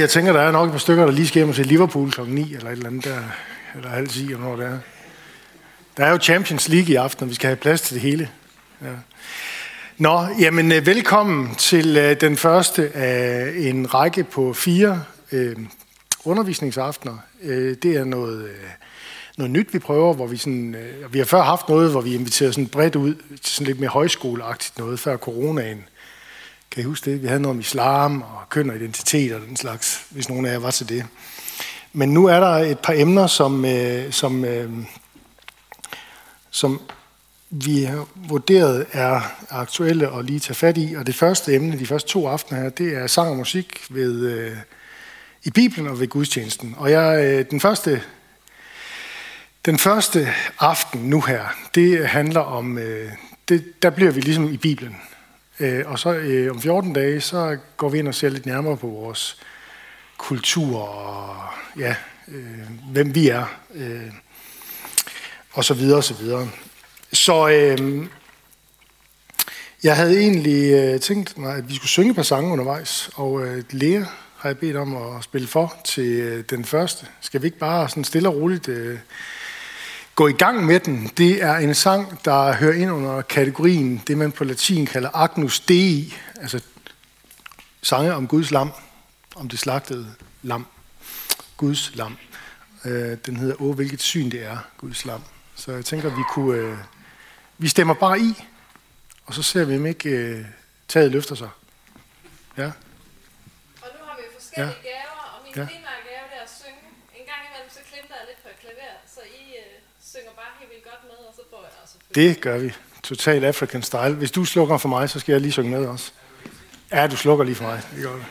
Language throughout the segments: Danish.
jeg tænker, der er nok et par stykker, der lige skal hjem til Liverpool kl. 9 eller et eller andet der, eller halv 10, eller når det er. Der er jo Champions League i aften, og vi skal have plads til det hele. Ja. Nå, jamen øh, velkommen til øh, den første af en række på fire øh, undervisningsaftener. Øh, det er noget, øh, noget nyt, vi prøver, hvor vi sådan, øh, vi har før haft noget, hvor vi inviterer sådan bredt ud til sådan lidt mere højskoleagtigt noget før coronaen. Kan I huske det? Vi havde noget om islam og køn og identitet og den slags, hvis nogen af jer var til det. Men nu er der et par emner, som, øh, som, øh, som vi har vurderet er aktuelle og lige tage fat i. Og det første emne, de første to aftener her, det er sang og musik ved, øh, i Bibelen og ved gudstjenesten. Og jeg, øh, den, første, den første aften nu her, det handler om, øh, det, der bliver vi ligesom i Bibelen. Øh, og så øh, om 14 dage, så går vi ind og ser lidt nærmere på vores kultur og ja, øh, hvem vi er, øh, og så videre og så videre. Så øh, jeg havde egentlig øh, tænkt mig, at vi skulle synge på sange undervejs, og øh, Lea har jeg bedt om at spille for til øh, den første. Skal vi ikke bare sådan stille og roligt øh, gå i gang med den? Det er en sang, der hører ind under kategorien, det man på latin kalder Agnus Dei, altså sange om Guds lam, om det slagtede lam. Guds lam. Øh, den hedder Åh, hvilket syn det er, Guds lam. Så jeg tænker, vi kunne... Øh, vi stemmer bare i, og så ser vi, om ikke øh, taget løfter sig. Ja. Og nu har vi jo forskellige ja. gaver, og min Ja. ja. primære gave det er at synge. En gang imellem så klimter jeg lidt på et klaver, så I øh, synger bare helt vildt godt med, og så får jeg også selvfølgelig. Det gør vi. Total African style. Hvis du slukker for mig, så skal jeg lige synge med også. Ja, du slukker lige for mig. Det gør det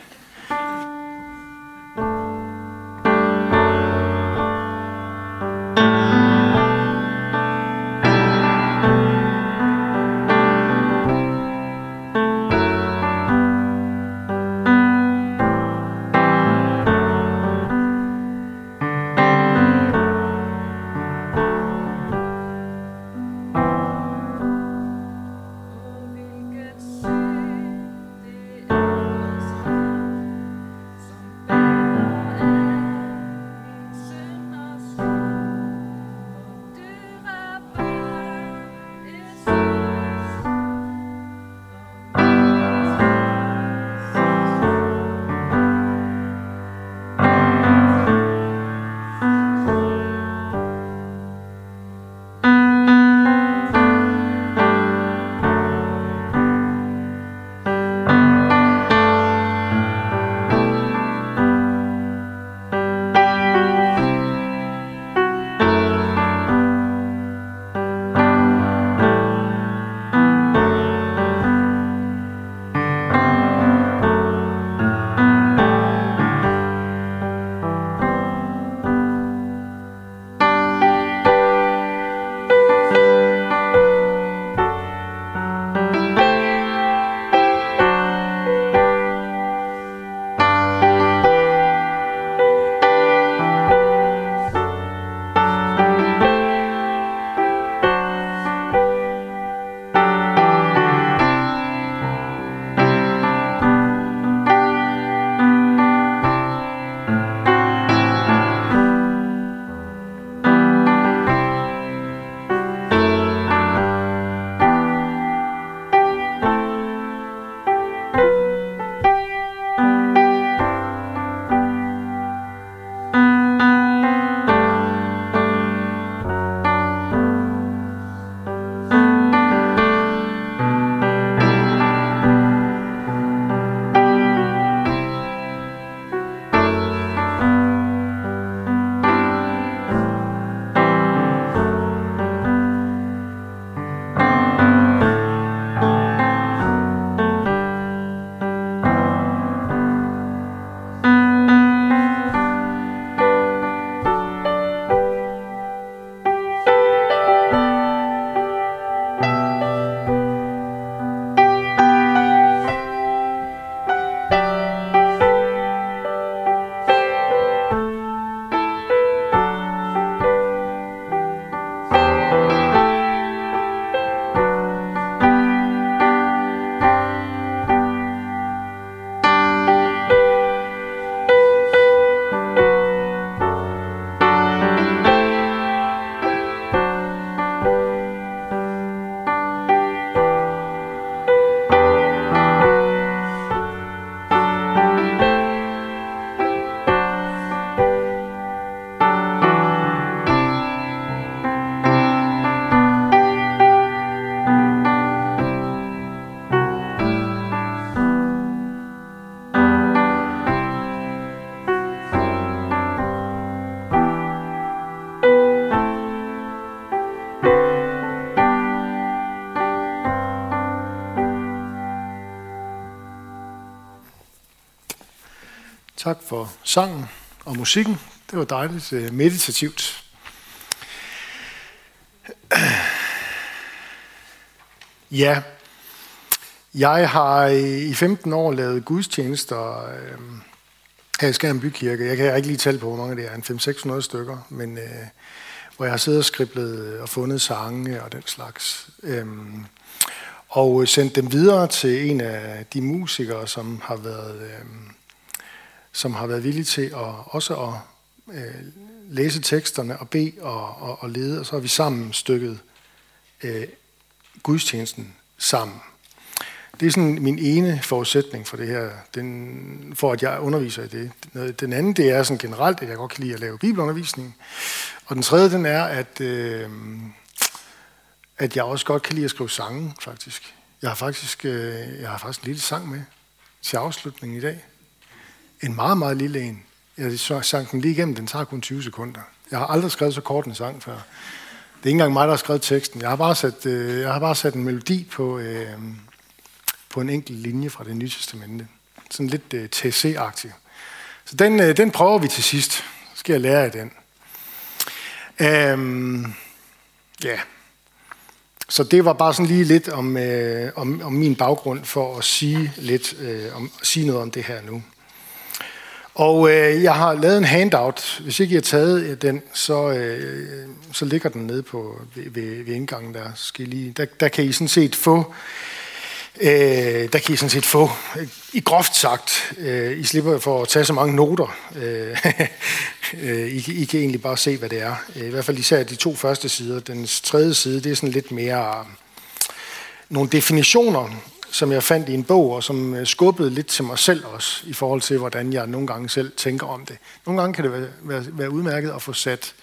sangen og musikken. Det var dejligt øh, meditativt. Ja, jeg har i 15 år lavet gudstjenester øh, her i Skærm Bykirke. Jeg kan ikke lige tælle på, hvor mange det er, en 500-600 stykker, men øh, hvor jeg har siddet og skriblet og fundet sange og den slags. Øh, og sendt dem videre til en af de musikere, som har været, øh, som har været villige til at, også at øh, læse teksterne og bede og, og, og lede, og så har vi sammen stykket øh, gudstjenesten sammen. Det er sådan min ene forudsætning for det her, den, for at jeg underviser i det. Den anden, det er sådan generelt, at jeg godt kan lide at lave bibelundervisning. Og den tredje, den er, at, øh, at jeg også godt kan lide at skrive sange, faktisk. Jeg har faktisk, øh, jeg har faktisk en lille sang med til afslutningen i dag. En meget, meget lille en. Jeg sang den lige igennem, den tager kun 20 sekunder. Jeg har aldrig skrevet så kort en sang før. Det er ikke engang mig, der har skrevet teksten. Jeg har bare sat, øh, jeg har bare sat en melodi på, øh, på en enkelt linje fra det nye testamente. Sådan lidt øh, TC-agtig. Så den, øh, den prøver vi til sidst. Så skal jeg lære af den. Øhm, ja. Så det var bare sådan lige lidt om, øh, om, om min baggrund for at sige lidt øh, om, sige noget om det her nu. Og øh, jeg har lavet en handout. Hvis ikke I har taget øh, den, så, øh, så ligger den nede på, ved, ved, ved indgangen der. Skal I lige, der. Der kan I sådan set få Øh, der kan I sådan set få, øh, i groft sagt, øh, I slipper for at tage så mange noter. Øh, øh, I, I kan egentlig bare se, hvad det er. Øh, I hvert fald især de to første sider. Den tredje side, det er sådan lidt mere nogle definitioner, som jeg fandt i en bog, og som øh, skubbede lidt til mig selv også, i forhold til, hvordan jeg nogle gange selv tænker om det. Nogle gange kan det være, være, være udmærket at få sat,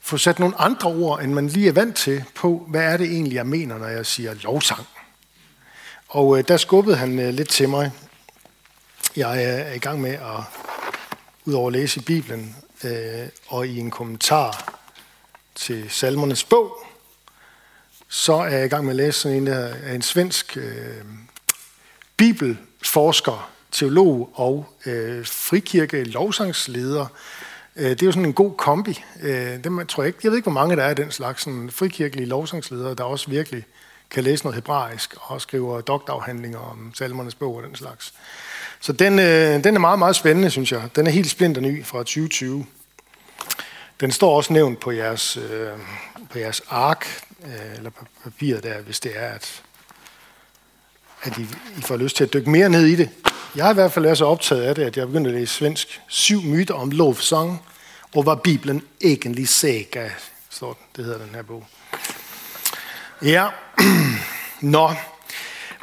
få sat nogle andre ord, end man lige er vant til, på, hvad er det egentlig, jeg mener, når jeg siger lovsang. Og øh, der skubbede han øh, lidt til mig. Jeg øh, er i gang med at, udover at læse i Bibelen, øh, og i en kommentar til salmernes bog, så er jeg i gang med at læse sådan en der af en svensk øh, bibelforsker, teolog og øh, frikirke lovsangsleder. Øh, det er jo sådan en god kombi. Øh, dem, tror jeg, ikke, jeg ved ikke, hvor mange der er af den slags sådan frikirkelige lovsangsledere, der også virkelig kan læse noget hebraisk og skriver doktorafhandlinger om salmernes bog og den slags. Så den, øh, den er meget, meget spændende, synes jeg. Den er helt splinter ny fra 2020. Den står også nævnt på jeres, øh, på jeres ark, øh, eller papiret der, hvis det er, at, at I, I får lyst til at dykke mere ned i det. Jeg har i hvert fald været så optaget af det, at jeg begyndte at læse svensk. Syv myter om lovsang, og hvad Bibelen egentlig siger, står den. Det hedder den her bog. Ja, nå.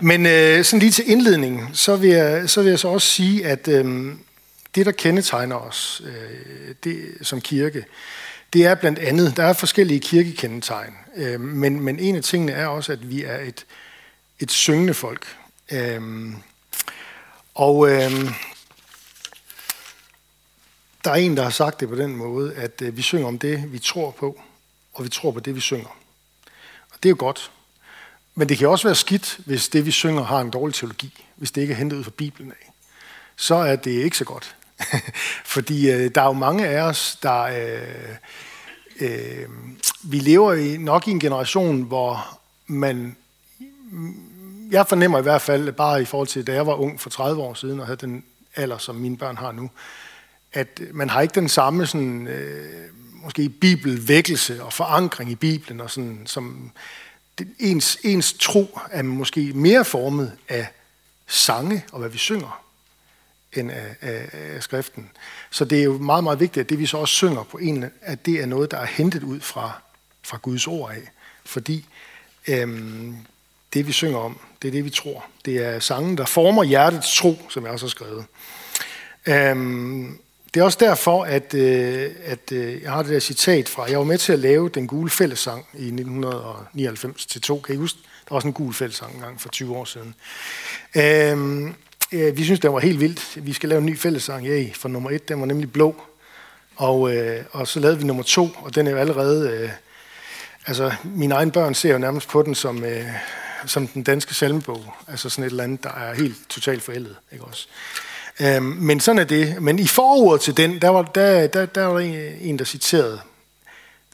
Men øh, sådan lige til indledningen, så vil jeg så, vil jeg så også sige, at øh, det, der kendetegner os øh, det, som kirke, det er blandt andet, der er forskellige kirkekendetegn, øh, men, men en af tingene er også, at vi er et, et syngende folk. Øh, og øh, der er en, der har sagt det på den måde, at øh, vi synger om det, vi tror på, og vi tror på det, vi synger. Og Det er jo godt. Men det kan også være skidt, hvis det, vi synger, har en dårlig teologi. Hvis det ikke er hentet ud fra Bibelen af. Så er det ikke så godt. Fordi øh, der er jo mange af os, der... Øh, øh, vi lever i, nok i en generation, hvor man... Jeg fornemmer i hvert fald, bare i forhold til, da jeg var ung for 30 år siden, og havde den alder, som mine børn har nu, at man har ikke den samme sådan, øh, måske bibelvækkelse og forankring i Bibelen, og sådan, som ens, ens tro er måske mere formet af sange og hvad vi synger, end af, af, af skriften. Så det er jo meget, meget vigtigt, at det vi så også synger på en, at det er noget, der er hentet ud fra, fra Guds ord af. Fordi øhm, det vi synger om, det er det vi tror. Det er sangen, der former hjertets tro, som jeg også har skrevet. Øhm, det er også derfor, at, øh, at øh, jeg har det der citat fra, jeg var med til at lave den gule fællessang i 1999 til 2, Kan I huske? Der var også en gul fællessang engang for 20 år siden. Øhm, øh, vi synes, den var helt vildt. Vi skal lave en ny fællessang, yay, for nummer et, den var nemlig blå. Og, øh, og så lavede vi nummer to, og den er jo allerede... Øh, altså, mine egne børn ser jo nærmest på den som, øh, som den danske salmebog. Altså sådan et eller andet, der er helt totalt forældet, ikke også? Øh, men sådan er det. Men i forordet til den, der var der, der, der var en, en, der citerede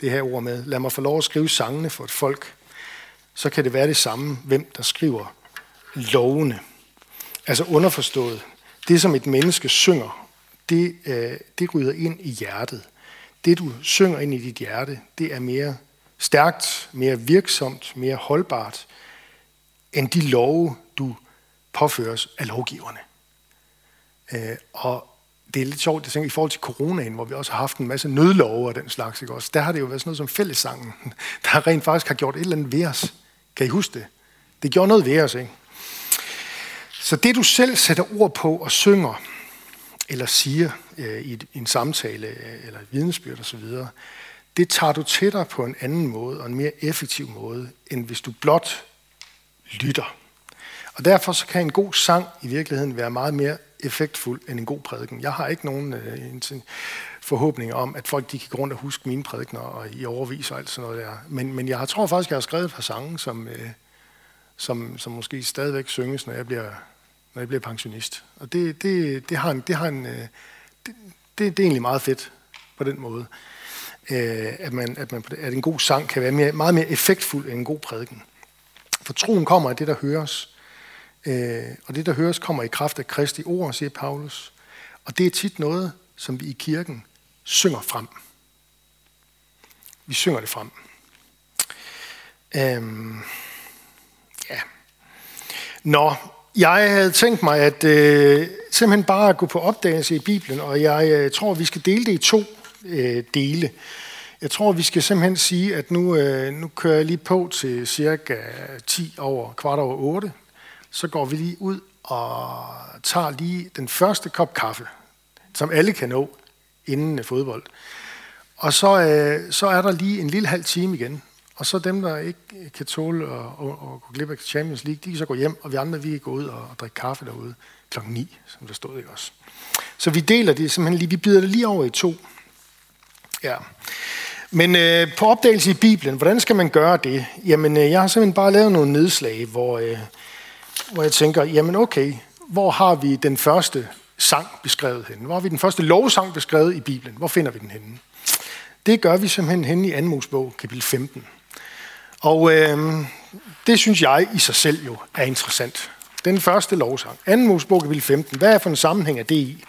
det her ord med, lad mig få lov at skrive sangene for et folk, så kan det være det samme, hvem der skriver lovene. Altså underforstået. Det, som et menneske synger, det, øh, det ryder ind i hjertet. Det, du synger ind i dit hjerte, det er mere stærkt, mere virksomt, mere holdbart, end de love, du påføres af lovgiverne. Øh, og det er lidt sjovt, jeg tænker, i forhold til coronaen, hvor vi også har haft en masse nødlove og den slags, ikke også? der har det jo været sådan noget som fællessangen, der rent faktisk har gjort et eller andet ved os. Kan I huske det? Det gjorde noget ved os, ikke? Så det, du selv sætter ord på og synger, eller siger øh, i en samtale, øh, eller et vidensbyrd osv., det tager du til dig på en anden måde, og en mere effektiv måde, end hvis du blot lytter. Og derfor så kan en god sang i virkeligheden være meget mere effektfuld end en god prædiken. Jeg har ikke nogen øh, forhåbning om, at folk de kan gå rundt og huske mine prædikner og i overvis og alt sådan noget der. Men, men jeg tror faktisk, jeg har skrevet et par sange, som, øh, som, som måske stadigvæk synges, når jeg bliver, når jeg bliver pensionist. Og det, det, det har en, det, har en øh, det, det, det er egentlig meget fedt på den måde. Øh, at, man, at, man, at en god sang kan være mere, meget mere effektfuld end en god prædiken. For troen kommer af det, der høres. Øh, og det, der høres, kommer i kraft af Kristi ord, siger Paulus. Og det er tit noget, som vi i kirken synger frem. Vi synger det frem. Øhm, ja. Nå, jeg havde tænkt mig at øh, simpelthen bare gå på opdagelse i Bibelen, og jeg øh, tror, vi skal dele det i to øh, dele. Jeg tror, vi skal simpelthen sige, at nu, øh, nu kører jeg lige på til cirka 10 over, kvart over 8, så går vi lige ud og tager lige den første kop kaffe, som alle kan nå inden fodbold. Og så, øh, så er der lige en lille halv time igen. Og så dem, der ikke kan tåle at, at, at gå glip af Champions League, de kan så gå hjem, og vi andre, vi kan gå ud og, og drikke kaffe derude klokken 9, som der stod ikke også. Så vi deler det simpelthen lige, vi bider det lige over i to. Ja. Men øh, på opdagelse i Bibelen, hvordan skal man gøre det? Jamen, øh, jeg har simpelthen bare lavet nogle nedslag, hvor, øh, hvor jeg tænker, jamen okay, hvor har vi den første sang beskrevet henne? Hvor har vi den første lovsang beskrevet i Bibelen? Hvor finder vi den henne? Det gør vi simpelthen henne i 2. Mosebog, kapitel 15. Og øh, det synes jeg i sig selv jo er interessant. Den første lovsang. 2. Mosebog, kapitel 15. Hvad er for en sammenhæng af det i?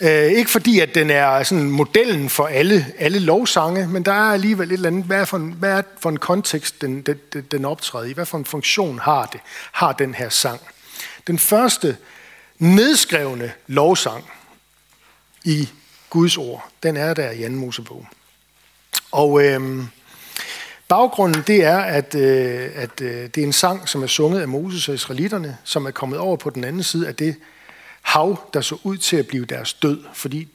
Øh, ikke fordi, at den er sådan modellen for alle, alle lovsange, men der er alligevel et eller andet, hvad er for en, hvad er for en kontekst, den, den, den optræder i? Hvad for en funktion har det, har den her sang? Den første nedskrevne lovsang i Guds ord, den er der i 2. Mosebog. Og øh, baggrunden det er, at, øh, at øh, det er en sang, som er sunget af Moses og israelitterne, som er kommet over på den anden side af det hav, der så ud til at blive deres død, fordi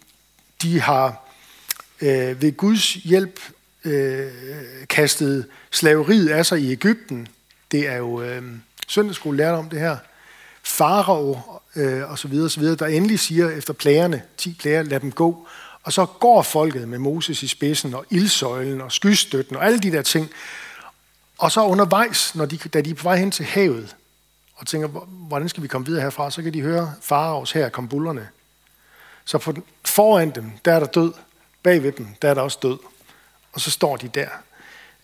de har øh, ved Guds hjælp øh, kastet slaveriet af sig i Ægypten. Det er jo øh, søndagsskole lært om det her. Farao øh, og så videre, og så videre, der endelig siger efter plagerne, 10 plager, lad dem gå. Og så går folket med Moses i spidsen, og ildsøjlen, og skystøtten, og alle de der ting. Og så undervejs, når de, da de er på vej hen til havet, og tænker, hvordan skal vi komme videre herfra, så kan de høre faraos her kom bullerne. Så på den, foran dem, der er der død. Bagved dem, der er der også død. Og så står de der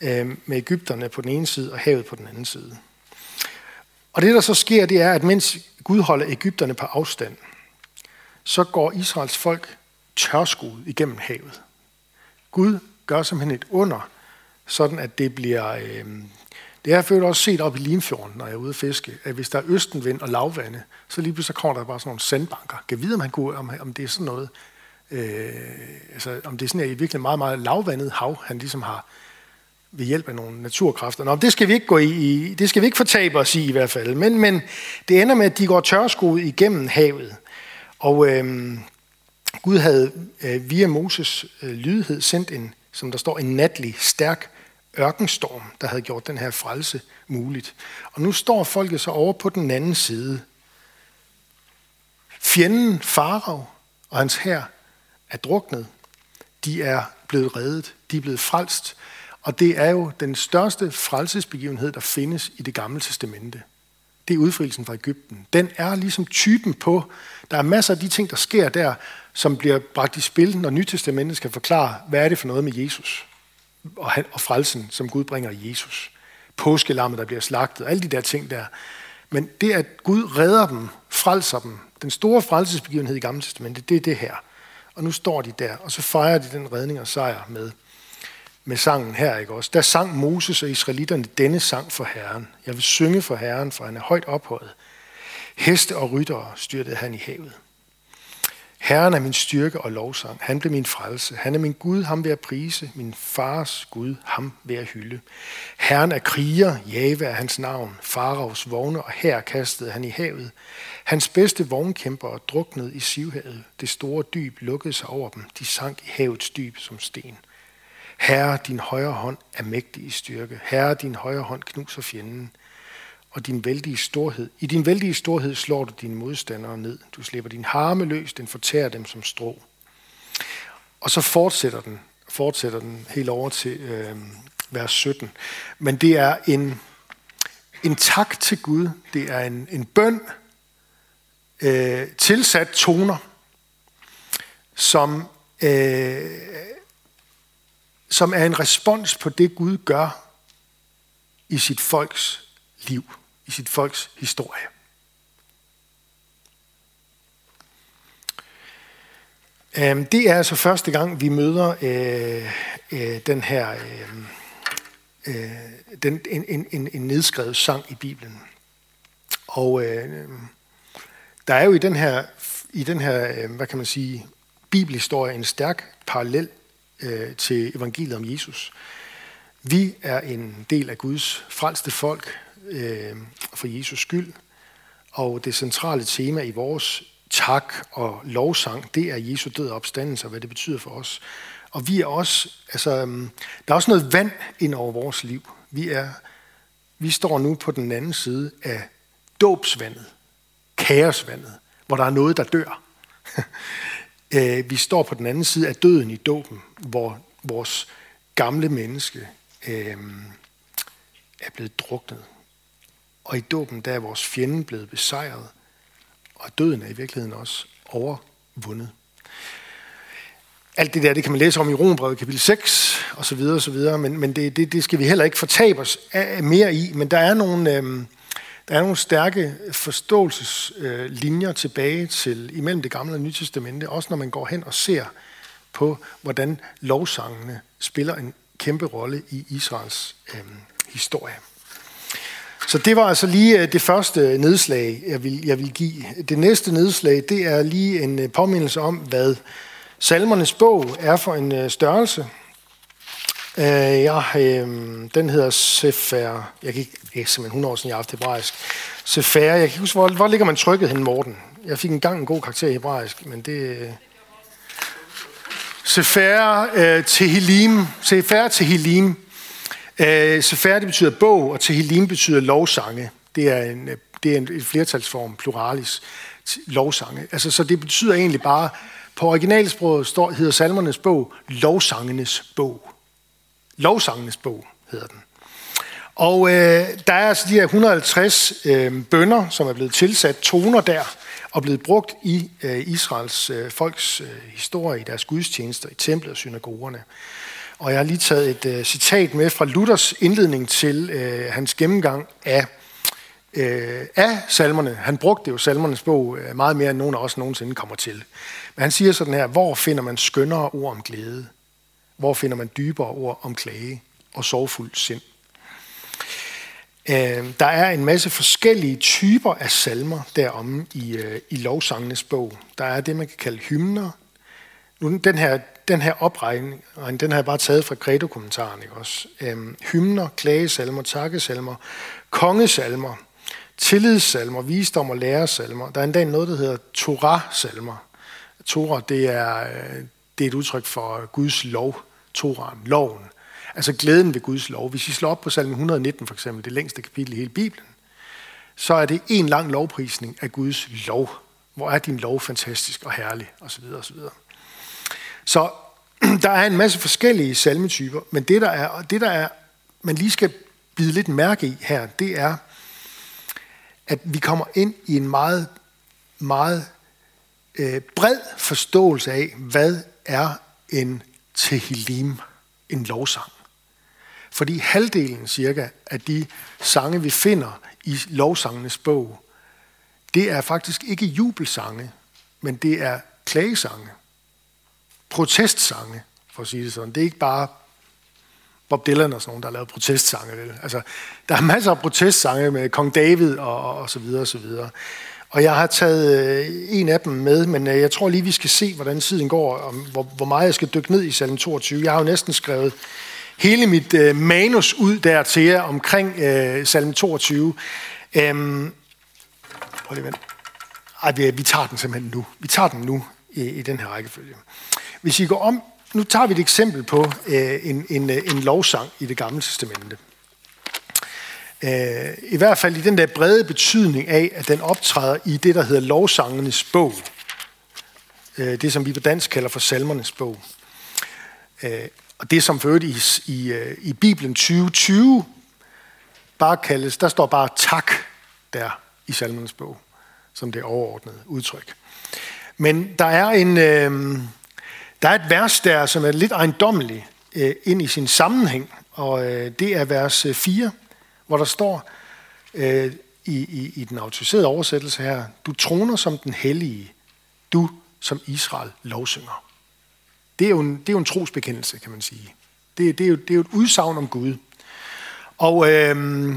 øh, med Ægypterne på den ene side og havet på den anden side. Og det, der så sker, det er, at mens Gud holder Ægypterne på afstand, så går Israels folk tørskud igennem havet. Gud gør simpelthen et under, sådan at det bliver, øh, det har jeg også set op i Limfjorden, når jeg er ude at fiske, at hvis der er østenvind og lavvande, så lige pludselig kommer der bare sådan nogle sandbanker. Kan vide, om, han kunne, om, om det er sådan noget, øh, altså om det er sådan et virkelig meget, meget lavvandet hav, han ligesom har ved hjælp af nogle naturkræfter. Nå, det skal vi ikke gå i, det skal vi ikke fortabe os i i hvert fald. Men, men det ender med, at de går tørskoet igennem havet. Og øh, Gud havde øh, via Moses øh, lydighed sendt en, som der står, en natlig, stærk ørkenstorm, der havde gjort den her frelse muligt. Og nu står folket så over på den anden side. Fjenden, Farag og hans hær er druknet. De er blevet reddet. De er blevet frelst. Og det er jo den største frelsesbegivenhed, der findes i det gamle testamente det er udfrielsen fra Ægypten. Den er ligesom typen på, der er masser af de ting, der sker der, som bliver bragt i spil, når Nytestamentet skal forklare, hvad er det for noget med Jesus og, han, og frelsen, som Gud bringer i Jesus. Påskelammet, der bliver slagtet, alle de der ting der. Men det, at Gud redder dem, frelser dem, den store frelsesbegivenhed i Gamle Testamentet, det er det her. Og nu står de der, og så fejrer de den redning og sejr med, med sangen her, ikke også? Der sang Moses og israelitterne denne sang for Herren. Jeg vil synge for Herren, for han er højt ophøjet. Heste og ryttere styrtede han i havet. Herren er min styrke og lovsang. Han blev min frelse. Han er min Gud, ham vil jeg prise. Min fars Gud, ham vil jeg hylde. Herren er kriger, Jave er hans navn. Faraos vogne og her kastede han i havet. Hans bedste vognkæmper druknede i sivhavet. Det store dyb lukkede sig over dem. De sank i havets dyb som sten. Herre, din højre hånd er mægtig i styrke. Herre, din højre hånd knuser fjenden og din vældige storhed. I din vældige storhed slår du dine modstandere ned. Du slipper din harme løs, den fortærer dem som strå. Og så fortsætter den, fortsætter den helt over til øh, vers 17. Men det er en, en tak til Gud. Det er en, en bøn, øh, tilsat toner, som, øh, som er en respons på det, Gud gør i sit folks liv, i sit folks historie. Øhm, det er altså første gang, vi møder øh, øh, den her øh, øh den, en, en, en nedskrevet sang i Bibelen. Og øh, der er jo i den her, i den her øh, hvad kan man sige, bibelhistorie en stærk parallel øh, til evangeliet om Jesus. Vi er en del af Guds frelste folk, øh, for Jesus skyld. Og det centrale tema i vores tak og lovsang, det er Jesu død og opstandelse, og hvad det betyder for os. Og vi er også, altså, øhm, der er også noget vand ind over vores liv. Vi, er, vi står nu på den anden side af dåbsvandet, kaosvandet, hvor der er noget, der dør. Øh, vi står på den anden side af døden i dåben, hvor vores gamle menneske øh, er blevet druknet. Og i dåben, der er vores fjende blevet besejret, og døden er i virkeligheden også overvundet. Alt det der, det kan man læse om i Rombrevet kapitel 6, og så videre, og så videre, men, men det, det, det skal vi heller ikke fortabe os af, mere i. Men der er nogle, øh, der er nogle stærke forståelseslinjer tilbage til imellem det gamle og nye testamente, også når man går hen og ser på, hvordan lovsangene spiller en kæmpe rolle i Israels øh, historie. Så det var altså lige øh, det første nedslag, jeg vil, jeg vil give. Det næste nedslag, det er lige en øh, påmindelse om, hvad salmernes bog er for en øh, størrelse øh, ja, øh, den hedder Sefer. Jeg kan ikke, eh, simpelthen 100 år siden, jeg har haft hebraisk. Sefer, jeg kan ikke huske, hvor, hvor ligger man trykket hen, Morten? Jeg fik engang en god karakter i hebraisk, men det... Sefer øh, til Hilim. Sefer til Hilim. Øh, Sefer, øh, det betyder bog, og Tehillim betyder lovsange. Det er en, øh, det er en flertalsform, pluralis, lovsange. Altså, så det betyder egentlig bare, på originalsproget står, hedder salmernes bog, lovsangenes bog. Lovsangenes bog hedder den. Og øh, der er altså de her 150 øh, bønder, som er blevet tilsat toner der, og blevet brugt i øh, Israels øh, folks øh, historie, i deres gudstjenester, i templet og synagogerne. Og jeg har lige taget et øh, citat med fra Luthers indledning til øh, hans gennemgang af, øh, af salmerne. Han brugte jo salmernes bog øh, meget mere, end nogen af os nogensinde kommer til. Men han siger sådan her, hvor finder man skønnere ord om glæde? Hvor finder man dybere ord om klage og sorgfuld sind? Øh, der er en masse forskellige typer af salmer derom i, øh, i lovsangenes bog. Der er det, man kan kalde hymner. Nu, den her den her opregning, den har jeg bare taget fra Credo-kommentaren, ikke også? Øhm, hymner, klagesalmer, takkesalmer, kongesalmer, tillidssalmer, visdom og læresalmer. Der er endda noget, der hedder Torah-salmer. Torah, det er, øh, det er et udtryk for Guds lov, Toran, loven. Altså glæden ved Guds lov. Hvis I slår op på salme 119 for eksempel, det længste kapitel i hele Bibelen, så er det en lang lovprisning af Guds lov. Hvor er din lov fantastisk og herlig, osv. osv. Så der er en masse forskellige salmetyper, men det der er, og det der er, man lige skal bide lidt mærke i her, det er, at vi kommer ind i en meget, meget øh, bred forståelse af, hvad er en tehilim, en lovsang. Fordi halvdelen cirka af de sange, vi finder i lovsangenes bog, det er faktisk ikke jubelsange, men det er klagesange. Protestsange, for at sige det sådan. Det er ikke bare Bob Dylan og sådan nogen, der har lavet protestsange. Vel? Altså, der er masser af protestsange med Kong David og, og så videre og så videre. Og jeg har taget øh, en af dem med, men øh, jeg tror lige, vi skal se, hvordan tiden går, og hvor, meget jeg skal dykke ned i salm 22. Jeg har jo næsten skrevet hele mit øh, manus ud der til jer omkring øh, 22. Øhm, prøv lige vent. Ej, vi, vi tager den simpelthen nu. Vi tager den nu i, i den her rækkefølge. Hvis I går om, nu tager vi et eksempel på øh, en, en, en lovsang i det gamle testamente. Øh, I hvert fald i den der brede betydning af, at den optræder i det, der hedder lovsangernes bog. Øh, det, som vi på dansk kalder for salmernes bog. Øh, og det, som for i, i, øh, i Bibelen 2020 bare kaldes, der står bare tak der i salmernes bog, som det overordnede udtryk. Men der er en... Øh, der er et vers der, som er lidt ejendommelig øh, ind i sin sammenhæng, og øh, det er vers øh, 4, hvor der står øh, i, i, i den autoriserede oversættelse her, du troner som den hellige, du som Israel lovsynger. Det er jo en, det er jo en trosbekendelse, kan man sige. Det, det, er, jo, det er jo et udsagn om Gud. Og øh,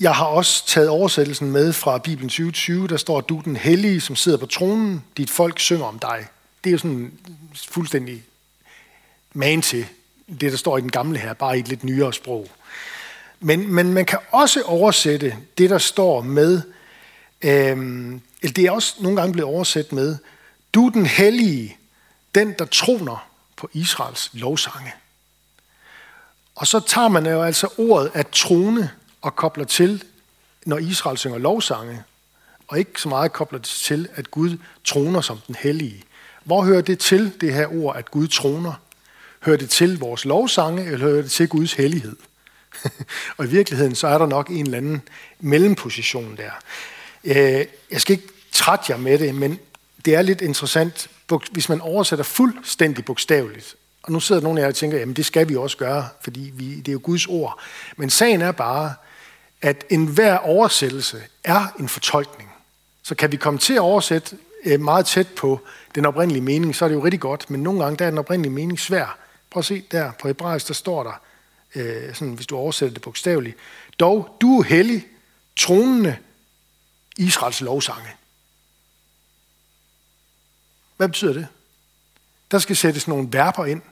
jeg har også taget oversættelsen med fra Bibelen 2020, der står, du den hellige, som sidder på tronen, dit folk synger om dig. Det er jo sådan fuldstændig man til det, der står i den gamle her, bare i et lidt nyere sprog. Men, men man kan også oversætte det, der står med, øh, eller det er også nogle gange blevet oversat med, du den hellige, den der troner på Israels lovsange. Og så tager man jo altså ordet at trone og kobler til, når Israel synger lovsange, og ikke så meget kobler det til, at Gud troner som den hellige. Hvor hører det til, det her ord, at Gud troner? Hører det til vores lovsange, eller hører det til Guds hellighed? og i virkeligheden, så er der nok en eller anden mellemposition der. Øh, jeg skal ikke trætte jer med det, men det er lidt interessant, hvis man oversætter fuldstændig bogstaveligt. Og nu sidder nogle af jer og tænker, jamen det skal vi også gøre, fordi vi, det er jo Guds ord. Men sagen er bare, at enhver oversættelse er en fortolkning. Så kan vi komme til at oversætte øh, meget tæt på den oprindelige mening, så er det jo rigtig godt, men nogle gange der er den oprindelige mening svær. Prøv at se der, på hebraisk, der står der, øh, sådan, hvis du oversætter det bogstaveligt, dog, du er hellig, tronende Israels lovsange. Hvad betyder det? Der skal sættes nogle verber ind.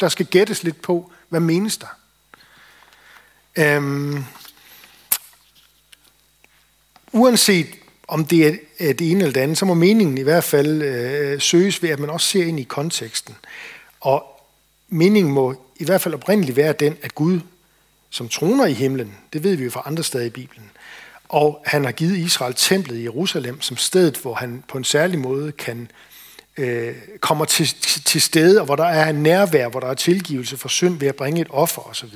Der skal gættes lidt på, hvad menes der? Øhm, uanset om det er det ene eller det andet, så må meningen i hvert fald øh, søges ved, at man også ser ind i konteksten. Og meningen må i hvert fald oprindeligt være den, at Gud, som troner i himlen, det ved vi jo fra andre steder i Bibelen, og han har givet Israel templet i Jerusalem som stedet, hvor han på en særlig måde kan øh, kommer til, til stede, og hvor der er en nærvær, hvor der er tilgivelse for synd ved at bringe et offer osv.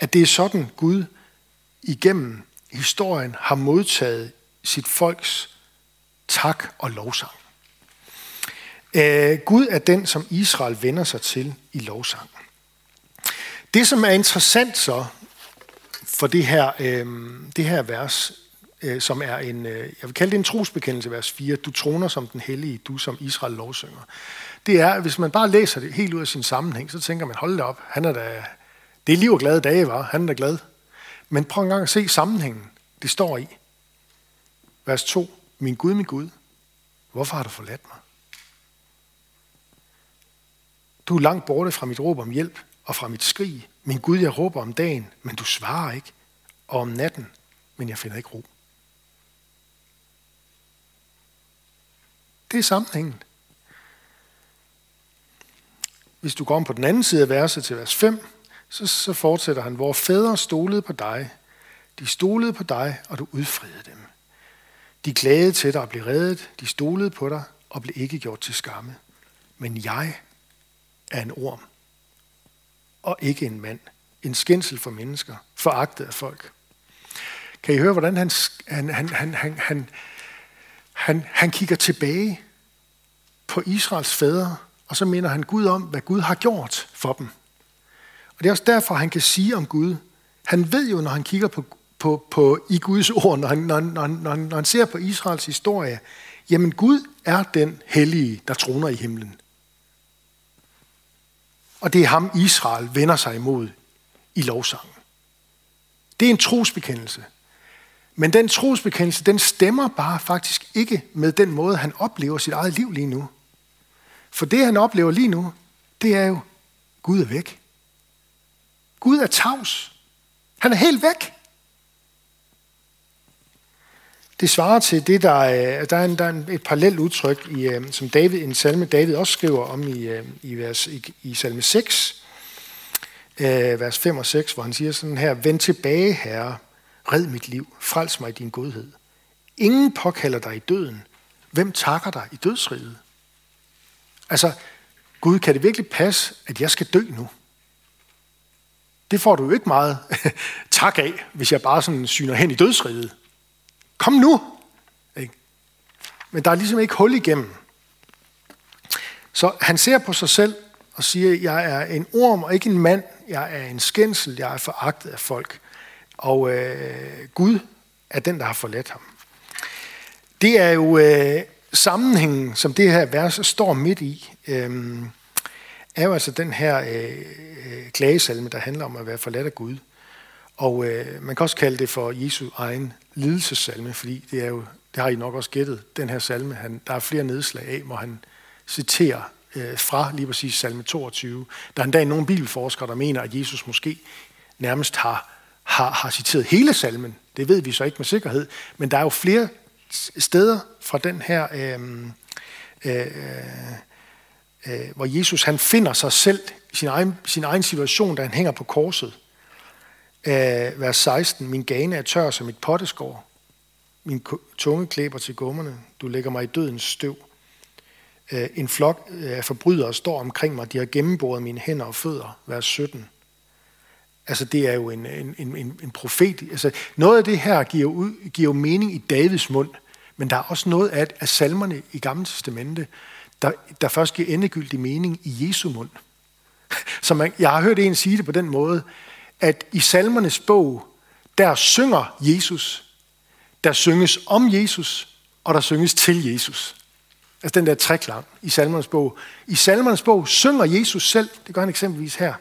At det er sådan, Gud igennem historien har modtaget sit folks tak og lovsang. Øh, Gud er den, som Israel vender sig til i lovsangen. Det, som er interessant så for det her, øh, det her vers, øh, som er en, øh, jeg vil kalde det en trosbekendelse, vers 4, du troner som den hellige, du som Israel lovsynger. Det er, hvis man bare læser det helt ud af sin sammenhæng, så tænker man, hold da op, han er da, det er liv og glade dage, var. Han er da glad. Men prøv en gang at se sammenhængen, det står i. Vers 2. Min Gud, min Gud, hvorfor har du forladt mig? Du er langt borte fra mit råb om hjælp og fra mit skrig. Min Gud, jeg råber om dagen, men du svarer ikke. Og om natten, men jeg finder ikke ro. Det er sammenhængen. Hvis du går om på den anden side af verset til vers 5, så, så fortsætter han, hvor fædre stolede på dig. De stolede på dig, og du udfriede dem. De klagede til dig og blev reddet. De stolede på dig og blev ikke gjort til skamme. Men jeg af en orm, og ikke en mand. En skændsel for mennesker, foragtet af folk. Kan I høre, hvordan han, han, han, han, han, han, han, han kigger tilbage på Israels fædre, og så minder han Gud om, hvad Gud har gjort for dem. Og det er også derfor, han kan sige om Gud, han ved jo, når han kigger på, på, på i Guds ord, når han, når, når, når, når han ser på Israels historie, jamen Gud er den hellige, der troner i himlen. Og det er ham, Israel vender sig imod i lovsangen. Det er en trosbekendelse. Men den trosbekendelse, den stemmer bare faktisk ikke med den måde, han oplever sit eget liv lige nu. For det, han oplever lige nu, det er jo, Gud er væk. Gud er tavs. Han er helt væk. Det svarer til det, der der er, en, der er et parallelt udtryk, i, øh, som David, en salme David også skriver om i, øh, i, vers, i, i salme 6, øh, vers 5 og 6, hvor han siger sådan her, Vend tilbage, Herre, red mit liv, frels mig i din godhed. Ingen påkalder dig i døden. Hvem takker dig i dødsriget? Altså, Gud, kan det virkelig passe, at jeg skal dø nu? Det får du jo ikke meget tak af, hvis jeg bare sådan syner hen i dødsriget. Kom nu! Ikke? Men der er ligesom ikke hul igennem. Så han ser på sig selv og siger, jeg er en orm og ikke en mand. Jeg er en skændsel. Jeg er foragtet af folk. Og øh, Gud er den, der har forladt ham. Det er jo øh, sammenhængen, som det her vers står midt i, øh, er jo altså den her øh, øh, klagesalme, der handler om at være forladt af Gud. Og øh, man kan også kalde det for Jesu egen lidelsesalme, fordi det er jo, det har I nok også gættet, den her salme, han, der er flere nedslag af, hvor han citerer øh, fra lige præcis salme 22. Der er endda nogle bibelforskere, der mener, at Jesus måske nærmest har, har, har citeret hele salmen. Det ved vi så ikke med sikkerhed, men der er jo flere steder fra den her, øh, øh, øh, øh hvor Jesus han finder sig selv i sin egen, sin egen situation, da han hænger på korset øh, vers 16. Min gane er tør som et potteskår. Min tunge klæber til gummerne. Du lægger mig i dødens støv. Øh, en flok af forbrydere står omkring mig. De har gennemboret mine hænder og fødder. Vers 17. Altså det er jo en, en, en, en profet. Altså, noget af det her giver, ud, giver mening i Davids mund, men der er også noget af, af salmerne i Gamle Testamente, der, der først giver endegyldig mening i Jesu mund. Så man, jeg har hørt en sige det på den måde, at i salmernes bog, der synger Jesus, der synges om Jesus, og der synges til Jesus. Altså den der treklang i salmernes bog. I salmernes bog synger Jesus selv, det gør han eksempelvis her.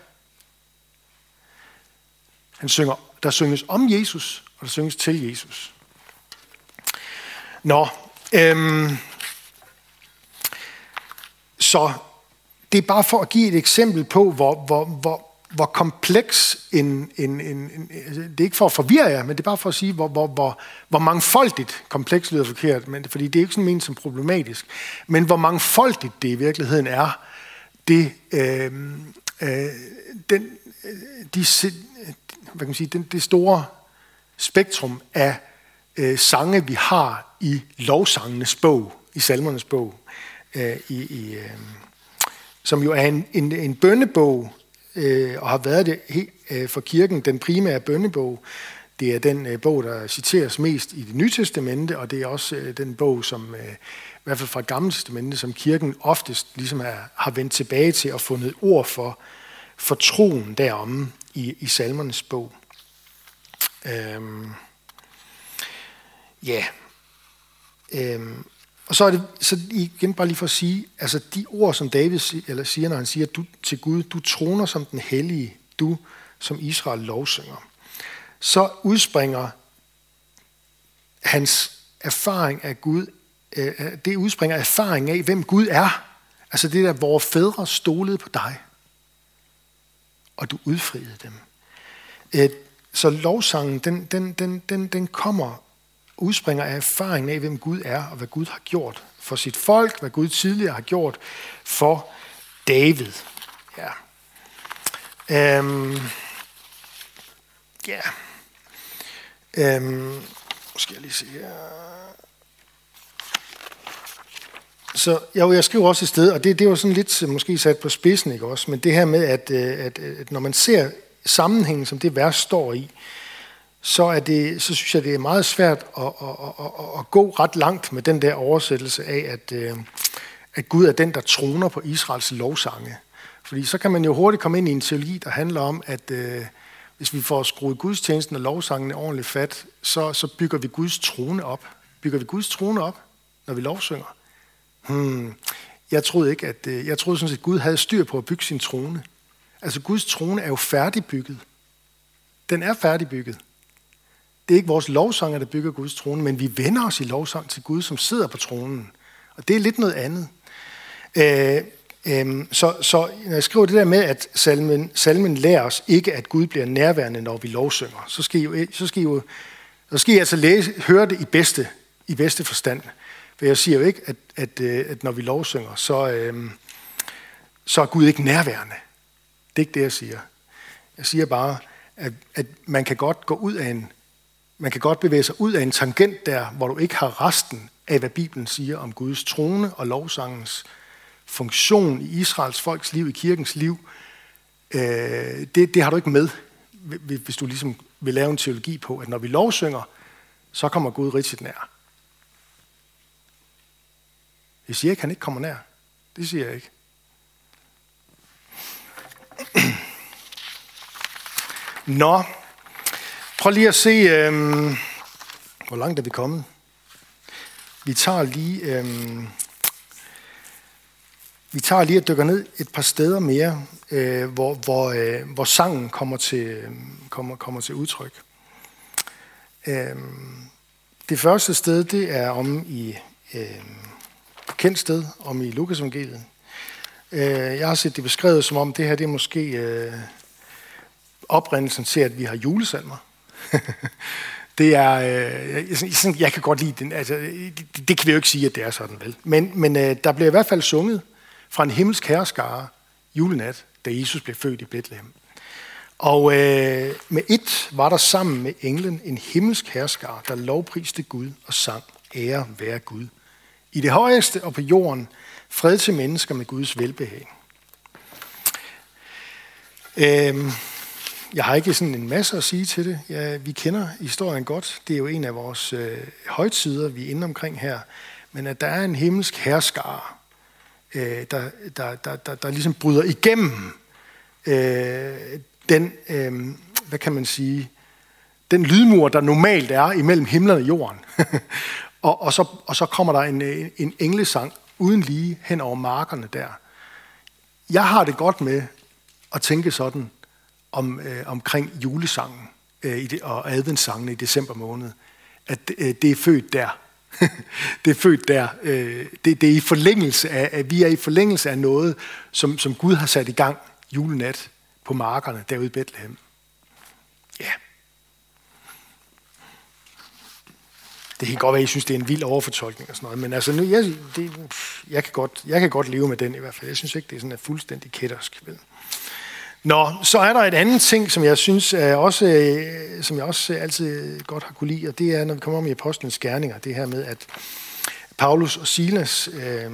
Han synger, der synges om Jesus, og der synges til Jesus. Nå, øhm, så det er bare for at give et eksempel på, hvor, hvor, hvor, hvor kompleks en, en, en, en... Altså, det er ikke for at forvirre jer, men det er bare for at sige, hvor, hvor, hvor, hvor mangfoldigt kompleks lyder forkert, men, fordi det er ikke sådan ment som problematisk, men hvor mangfoldigt det i virkeligheden er, det, øh, øh, den, øh, de, hvad kan man sige, den, det store spektrum af øh, sange, vi har i lovsangenes bog, i salmernes bog, øh, i, i, øh, som jo er en, en, en bønnebog, øh, og har været det øh, for kirken, den primære bønnebog. Det er den øh, bog, der citeres mest i det nye testamente, og det er også øh, den bog, som øh, i hvert fald fra Gamle testamente, som kirken oftest ligesom er, har vendt tilbage til og fundet ord for, for troen derom i, i salmernes bog. Øhm, ja. Øhm, og så er det så igen bare lige for at sige, altså de ord, som David eller siger, når han siger du, til Gud, du troner som den hellige, du som Israel lovsynger, så udspringer hans erfaring af Gud, øh, øh det udspringer erfaring af, hvem Gud er. Altså det der, hvor fædre stolede på dig, og du udfriede dem. Øh, så lovsangen, den, den, den, den, den kommer udspringer af erfaringen af, hvem Gud er, og hvad Gud har gjort for sit folk, hvad Gud tidligere har gjort for David. Ja. Øhm. Ja. Øhm. Skal jeg lige se her. Så jo, jeg skriver også et sted, og det, det var sådan lidt øh, måske sat på spidsen, ikke også? Men det her med, at, øh, at, øh, at når man ser sammenhængen, som det vers står i, så, er det, så synes jeg, det er meget svært at, at, at, at, at gå ret langt med den der oversættelse af, at, øh, at Gud er den, der troner på Israels lovsange. Fordi så kan man jo hurtigt komme ind i en teologi, der handler om, at øh, hvis vi får skruet gudstjenesten og lovsangene ordentligt fat, så, så bygger vi Guds trone op. Bygger vi Guds trone op, når vi lovsynger? Hmm. Jeg troede ikke, at øh, jeg troede sådan set, at Gud havde styr på at bygge sin trone. Altså Guds trone er jo færdigbygget. Den er færdigbygget. Det er ikke vores lovsanger, der bygger Guds trone, men vi vender os i lovsang til Gud, som sidder på tronen. Og det er lidt noget andet. Øh, øh, så, så når jeg skriver det der med, at salmen, salmen lærer os ikke, at Gud bliver nærværende, når vi lovsynger, så skal I jo, så skal I jo så skal I altså læse, høre det i bedste, i bedste forstand. For jeg siger jo ikke, at, at, øh, at når vi lovsynger, så, øh, så er Gud ikke nærværende. Det er ikke det, jeg siger. Jeg siger bare, at, at man kan godt gå ud af en, man kan godt bevæge sig ud af en tangent der, hvor du ikke har resten af, hvad Bibelen siger om Guds trone og lovsangens funktion i Israels folks liv, i kirkens liv. Øh, det, det har du ikke med, hvis du ligesom vil lave en teologi på, at når vi lovsynger, så kommer Gud rigtig nær. Jeg siger ikke, at han ikke kommer nær. Det siger jeg ikke. Nå, prøv lige at se, øhm, hvor langt er vi kommet. Vi tager lige, øhm, vi tager lige at dykker ned et par steder mere, øh, hvor, hvor, øh, hvor sangen kommer til, øhm, kommer, kommer til udtryk. Øhm, det første sted, det er om i øh, kendt sted, om i Lukas evangeliet. Øh, jeg har set det beskrevet som om, det her det er måske øh, oprindelsen til, at vi har julesalmer. det er, øh, jeg, jeg kan godt lide den, altså, det, det kan vi jo ikke sige, at det er sådan, vel? Men, men øh, der bliver i hvert fald sunget fra en himmelsk herreskare julenat, da Jesus blev født i Bethlehem. Og øh, med et var der sammen med englen en himmelsk herskar, der lovpriste Gud og sang, ære være Gud. I det højeste og på jorden, fred til mennesker med Guds velbehag. Øh, jeg har ikke sådan en masse at sige til det. Ja, vi kender historien godt. Det er jo en af vores øh, højtider, vi er inde omkring her. Men at der er en himmelsk herskare, øh, der, der, der, der, der ligesom bryder igennem øh, den, øh, hvad kan man sige, den lydmur, der normalt er imellem himlen og jorden. og, og, så, og så kommer der en, øh, en englesang uden lige hen over markerne der. Jeg har det godt med at tænke sådan om, øh, omkring julesangen øh, i det, og adventssangene i december måned, at øh, det er født der. det er født der. Øh, det, det er i forlængelse af, at vi er i forlængelse af noget, som, som Gud har sat i gang julenat på markerne derude i Bethlehem. Ja. Det kan godt være, at I synes, det er en vild overfortolkning og sådan noget, men altså nu, jeg, det, jeg, kan godt, jeg kan godt leve med den i hvert fald. Jeg synes ikke, det er sådan en fuldstændig kættersk. Vel? Nå, så er der et andet ting, som jeg synes er også, øh, som jeg også altid godt har kunne lide, og det er, når vi kommer om i apostlenes gerninger, det her med, at Paulus og Silas øh,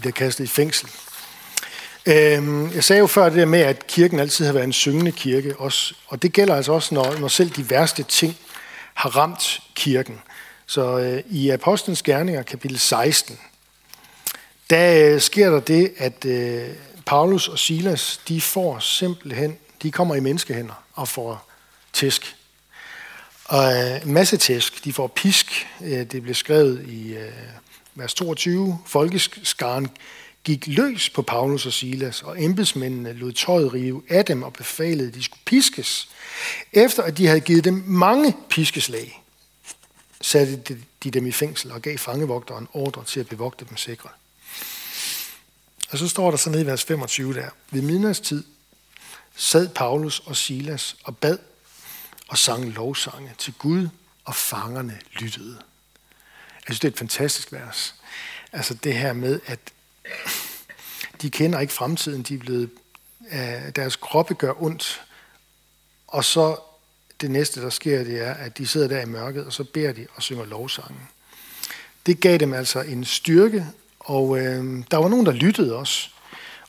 bliver kastet i fængsel. Øh, jeg sagde jo før det der med, at kirken altid har været en syngende kirke, også, og det gælder altså også, når, når selv de værste ting har ramt kirken. Så øh, i Apostlenes Gerninger, kapitel 16, der øh, sker der det, at øh, Paulus og Silas, de får simpelthen, de kommer i menneskehænder og får tæsk. Og øh, en masse tæsk. De får pisk. Øh, det blev skrevet i øh, vers 22. Folkeskaren gik løs på Paulus og Silas, og embedsmændene lod tøjet rive af dem og befalede, at de skulle piskes. Efter at de havde givet dem mange piskeslag, satte de dem i fængsel og gav fangevogteren ordre til at bevogte dem sikre. Og så står der så nede i vers 25 der. Ved midnadstid sad Paulus og Silas og bad og sang lovsange til Gud, og fangerne lyttede. Jeg synes, det er et fantastisk vers. Altså det her med, at de kender ikke fremtiden, de er blevet, øh, deres kroppe gør ondt, og så det næste, der sker, det er, at de sidder der i mørket, og så beder de og synger lovsange. Det gav dem altså en styrke og øh, der var nogen, der lyttede også.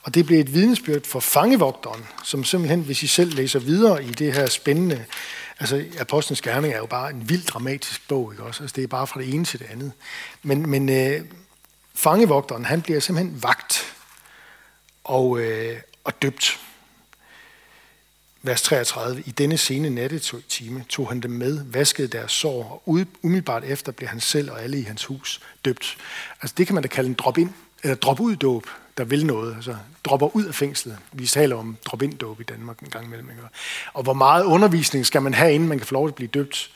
Og det blev et vidnesbyrd for fangevogteren, som simpelthen, hvis I selv læser videre i det her spændende Altså, Apostlenes Gerning er jo bare en vild dramatisk bog, ikke også? Altså, det er bare fra det ene til det andet. Men, men øh, fangevogteren, han bliver simpelthen vagt og, øh, og døbt. Vers 33. I denne sene nattetime tog han dem med, vaskede deres sår, og umiddelbart efter blev han selv og alle i hans hus døbt. Altså det kan man da kalde en drop-in, eller drop-ud-dåb, der vil noget. Altså dropper ud af fængslet. Vi taler om drop-in-dåb i Danmark en gang imellem. Ikke? Og hvor meget undervisning skal man have, inden man kan få lov at blive døbt?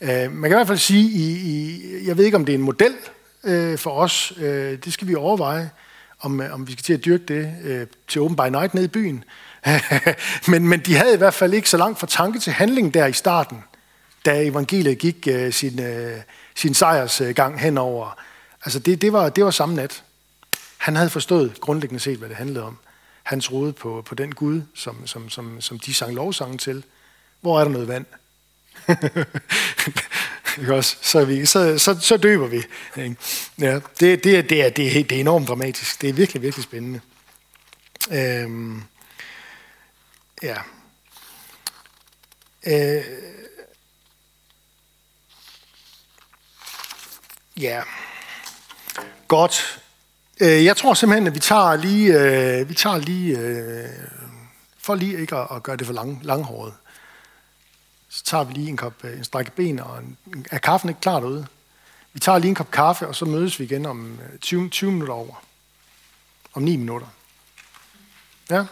Uh, man kan i hvert fald sige, i, i, jeg ved ikke om det er en model uh, for os, uh, det skal vi overveje, om, om vi skal til at dyrke det uh, til Open by Night nede i byen. men, men de havde i hvert fald ikke så langt fra tanke til handling der i starten, da evangeliet gik øh, sin, øh, sin sejrsgang øh, henover. Altså det, det, var, det var samme nat. Han havde forstået grundlæggende set, hvad det handlede om. Han troede på, på den Gud, som, som, som, som de sang lovsangen til. Hvor er der noget vand? ikke også? Så, vi, så, så, så døber vi. Ja, det, det, det, er, det, er, det er enormt dramatisk. Det er virkelig, virkelig spændende. Øhm, Ja. Øh, ja. Godt. Øh, jeg tror simpelthen, at vi tager lige, øh, vi tager lige øh, for lige ikke at, at gøre det for lang, langhåret, så tager vi lige en kop øh, en strække ben, og en, er kaffen ikke klar derude? Vi tager lige en kop kaffe, og så mødes vi igen om øh, 20, 20 minutter over. Om 9 minutter. Ja?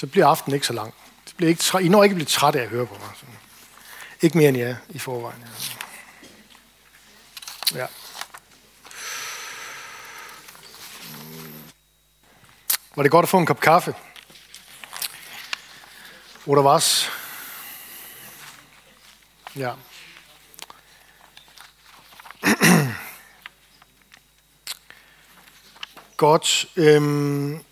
Så bliver aftenen ikke så lang. Det bliver ikke I når ikke blive træt af at høre på mig. Så. Ikke mere end jer i forvejen. Ja. Var det godt at få en kop kaffe? Oder was? Ja. Godt. Øhm,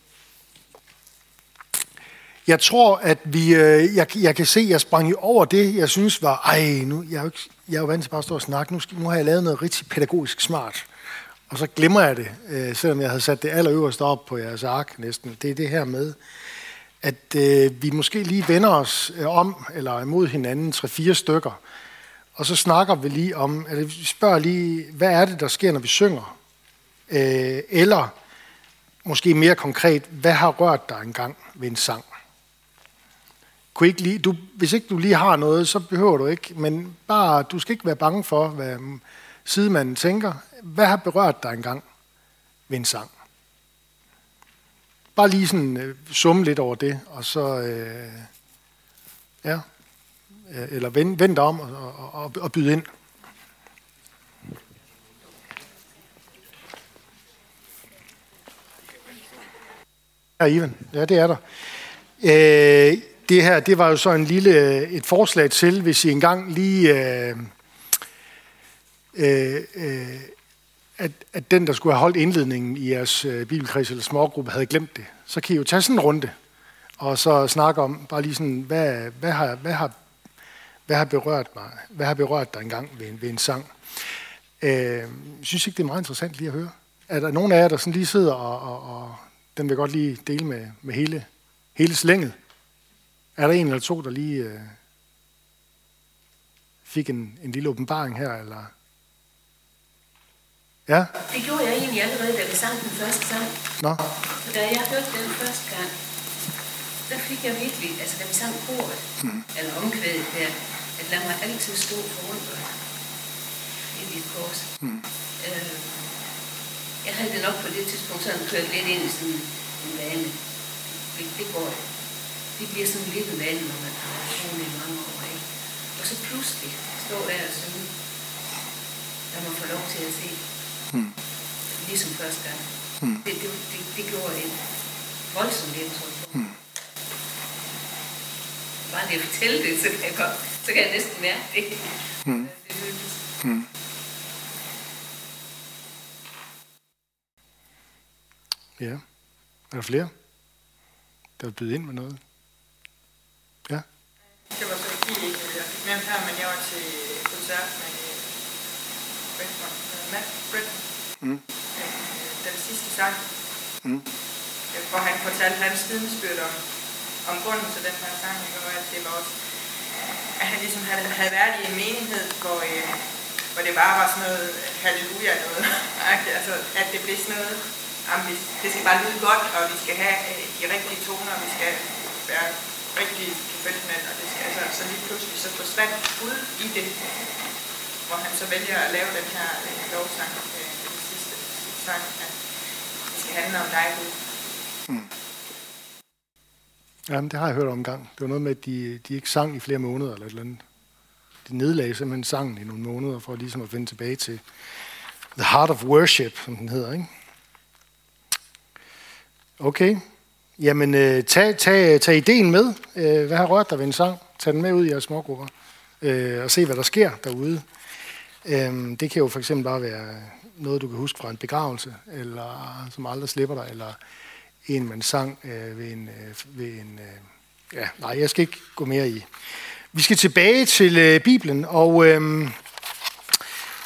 jeg tror, at vi, øh, jeg, jeg kan se, at jeg sprang over det, jeg synes var, ej, nu, jeg, er jo ikke, jeg er jo vant til bare at stå og snakke, nu, nu har jeg lavet noget rigtig pædagogisk smart. Og så glemmer jeg det, øh, selvom jeg havde sat det allerøverste op på jeres ark næsten. Det er det her med, at øh, vi måske lige vender os øh, om, eller imod hinanden, tre-fire stykker, og så snakker vi lige om, eller vi spørger lige, hvad er det, der sker, når vi synger? Øh, eller måske mere konkret, hvad har rørt dig engang ved en sang? Kunne ikke lige, du, hvis ikke du lige har noget, så behøver du ikke, men bare, du skal ikke være bange for, hvad sidemanden tænker. Hvad har berørt dig engang ved en sang? Bare lige sådan øh, summe lidt over det, og så, øh, ja, øh, eller vend, vend dig om og, og, og, og byde ind. Ja, Ivan. Ja, det er der. Øh, det her, det var jo så en lille, øh, et forslag til, hvis I engang lige, øh, øh, øh, at, at den, der skulle have holdt indledningen i jeres øh, bibelkreds eller smågruppe, havde glemt det. Så kan I jo tage sådan en runde, og så snakke om, bare lige sådan, hvad, hvad, har, hvad, har, hvad har berørt mig? Hvad har berørt dig engang ved en, ved en sang? Øh, synes ikke, det er meget interessant lige at høre. Er der nogen af jer, der sådan lige sidder og, og, og den vil godt lige dele med, med hele, hele slænget? Er der en eller to, der lige øh, fik en, en lille åbenbaring her? Eller? Ja? Det gjorde jeg egentlig allerede, da vi sang den første sang. Nå. For da jeg hørte den første gang, der fik jeg virkelig, altså da vi sang koret, mm. eller omkvædet der, at lad mig altid stå foran dig i dit kors. Mm. Øh, jeg havde det nok på det tidspunkt sådan kørt lidt ind i sådan en vane. Det, det går det bliver sådan lidt en vand, når man har været i mange år. Ikke? Og så pludselig står der og synge, der man får lov til at se. Hmm. Ligesom første gang. Hmm. Det, det, det, det gjorde en voldsomt indtryk hmm. Bare det at fortælle det, så kan jeg, godt, så kan jeg næsten mærke det. Hmm. det hmm. Ja. Er der flere, der vil byde ind med noget? Det var så ikke lige, jeg fik nævnt her, men jeg var til koncert med Bretton, Matt Bretton. Mm. Den sidste sang. Mm. Hvor han fortalte hans vidensbyrd om, om grunden til den her sang, og at det var også at han ligesom havde, havde været i en menighed, hvor, øh, hvor det bare var sådan noget halleluja noget. altså, at det blev sådan noget, jamen, det skal bare lyde godt, og vi skal have øh, de rigtige toner, og vi skal være rigtige feltmænd, og det altså så lige pludselig så forsvandt Gud i det, hvor han så vælger at lave den her øh, lovsang, øh, den sidste sang, at det skal handle om dig, Gud. Mm. Jamen, det har jeg hørt om en gang. Det var noget med, at de, de ikke sang i flere måneder eller et eller andet. De nedlagde simpelthen sangen i nogle måneder for ligesom at vende tilbage til The Heart of Worship, som den hedder, ikke? Okay. Jamen, øh, tag, tag, tag ideen med. Øh, hvad har rørt dig ved en sang? Tag den med ud i jeres smågrupper. Øh, og se, hvad der sker derude. Øh, det kan jo for eksempel bare være noget, du kan huske fra en begravelse, eller som aldrig slipper dig, eller en, man sang øh, ved en... Øh, ved en øh, ja, nej, jeg skal ikke gå mere i. Vi skal tilbage til øh, Bibelen, og øh,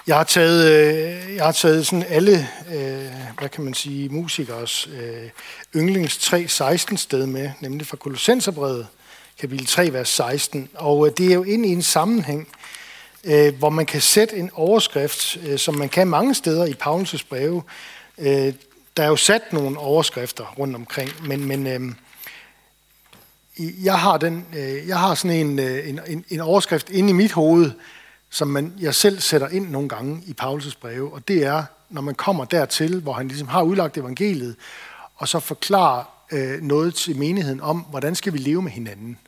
jeg har taget, øh, jeg har taget sådan alle, øh, hvad kan man sige, musikers øh, yndlings 3.16 sted med, nemlig fra Kolossenserbrevet, kapitel 3, vers 16. Og øh, det er jo ind i en sammenhæng, øh, hvor man kan sætte en overskrift, øh, som man kan mange steder i Paulus' breve. Øh, der er jo sat nogle overskrifter rundt omkring, men, men øh, jeg, har den, øh, jeg har sådan en, øh, en, en, en overskrift inde i mit hoved, som man, jeg selv sætter ind nogle gange i Paulus' breve, og det er, når man kommer dertil, hvor han ligesom har udlagt evangeliet, og så forklarer øh, noget til menigheden om, hvordan skal vi leve med hinanden.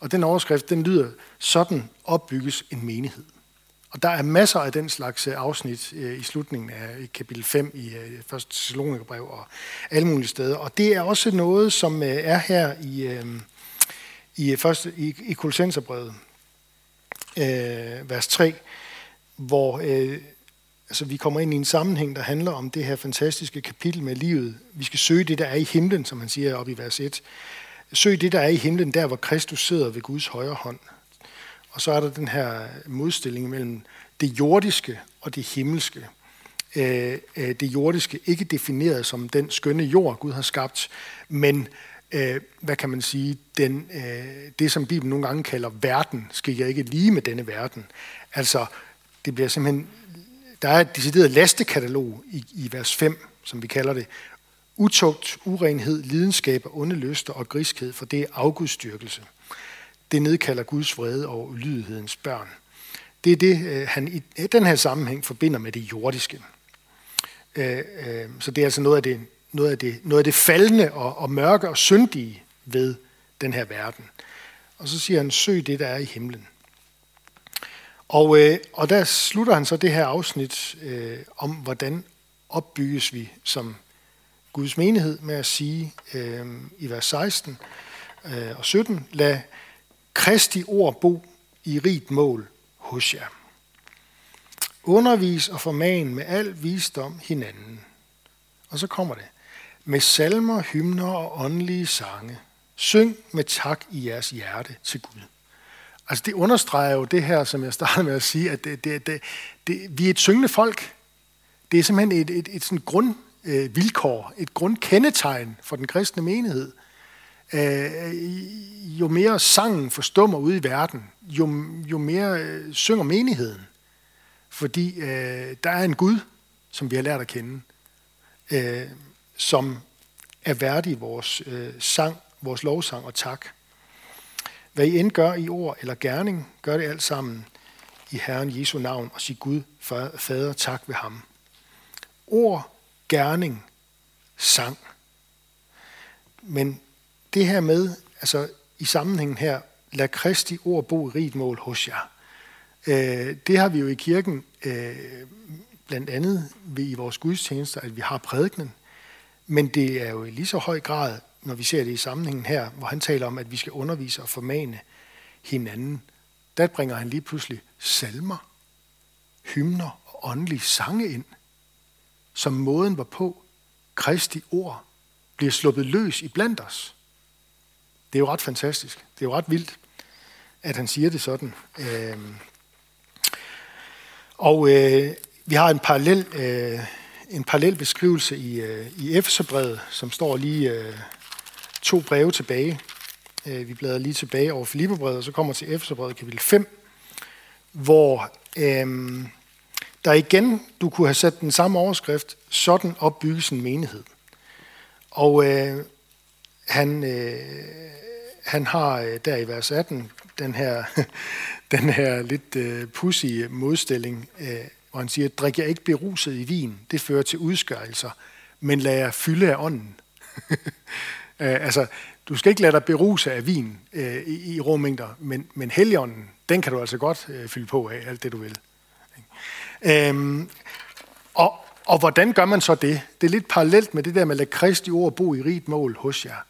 Og den overskrift, den lyder, sådan opbygges en menighed. Og der er masser af den slags øh, afsnit øh, i slutningen af kapitel 5 i øh, 1. Thessalonikerbrev og alle mulige steder. Og det er også noget, som øh, er her i, øh, i, første, i, i Kolossenserbrevet øh, vers 3, hvor øh, altså, vi kommer ind i en sammenhæng, der handler om det her fantastiske kapitel med livet. Vi skal søge det, der er i himlen, som han siger op i vers 1. Søg det, der er i himlen, der hvor Kristus sidder ved Guds højre hånd. Og så er der den her modstilling mellem det jordiske og det himmelske. Øh, øh det jordiske ikke defineret som den skønne jord, Gud har skabt, men øh, hvad kan man sige, den, øh, det som Bibelen nogle gange kalder verden, skal jeg ikke lige med denne verden. Altså, det bliver simpelthen, der er et decideret lastekatalog i, i vers 5, som vi kalder det, utugt, urenhed, lidenskab onde lyster og griskhed, for det er afgudstyrkelse. Det nedkalder Guds vrede og ulydighedens børn. Det er det, øh, han i den her sammenhæng forbinder med det jordiske. Øh, øh, så det er altså noget af det noget af det, noget af det faldende og, og mørke og syndige ved den her verden. Og så siger han, søg det, der er i himlen. Og, øh, og der slutter han så det her afsnit øh, om, hvordan opbygges vi som Guds menighed med at sige øh, i vers 16 øh, og 17, lad Kristi ord bo i rigt mål hos jer. Undervis og forman med al visdom hinanden. Og så kommer det med salmer, hymner og åndelige sange. Syng med tak i jeres hjerte til Gud. Altså det understreger jo det her, som jeg startede med at sige, at det, det, det, det, vi er et syngende folk. Det er simpelthen et, et, et sådan grundvilkår, øh, et grundkendetegn for den kristne menighed. Øh, jo mere sangen forstummer ude i verden, jo, jo mere øh, synger menigheden. Fordi øh, der er en Gud, som vi har lært at kende. Øh, som er værdig vores øh, sang, vores lovsang og tak. Hvad I end gør i ord eller gerning, gør det alt sammen i Herren Jesu navn og sig Gud, Fader, tak ved ham. Ord, gerning, sang. Men det her med, altså i sammenhængen her, lad Kristi ord bo i rigt mål hos jer. Øh, det har vi jo i kirken øh, blandt andet ved i vores gudstjenester, at vi har prædikenen. Men det er jo i lige så høj grad, når vi ser det i sammenhængen her, hvor han taler om, at vi skal undervise og formane hinanden. Der bringer han lige pludselig salmer, hymner og åndelige sange ind, som måden var på, Kristi ord bliver sluppet løs i blandt os. Det er jo ret fantastisk. Det er jo ret vildt, at han siger det sådan. Øhm. Og øh, vi har en parallel øh, en parallel beskrivelse i, øh, i Efeserbrevet, som står lige øh, to breve tilbage. Øh, vi bladrer lige tilbage over Filipperbrevet, og så kommer til Efeserbrevet kapitel 5, hvor øh, der igen, du kunne have sat den samme overskrift, sådan opbygges en menighed. Og øh, han, øh, han har øh, der i vers 18 den her, den her lidt øh, pussy modstilling, øh, og han siger, drik jeg ikke beruset i vin, det fører til udskørelser, men lad jer fylde af ånden. altså, du skal ikke lade dig beruse af vin øh, i, i rå mængder, men, men heligånden, den kan du altså godt øh, fylde på af, alt det du vil. Øhm, og, og hvordan gør man så det? Det er lidt parallelt med det der med at lade Kristi ord bo i rigt mål hos jer.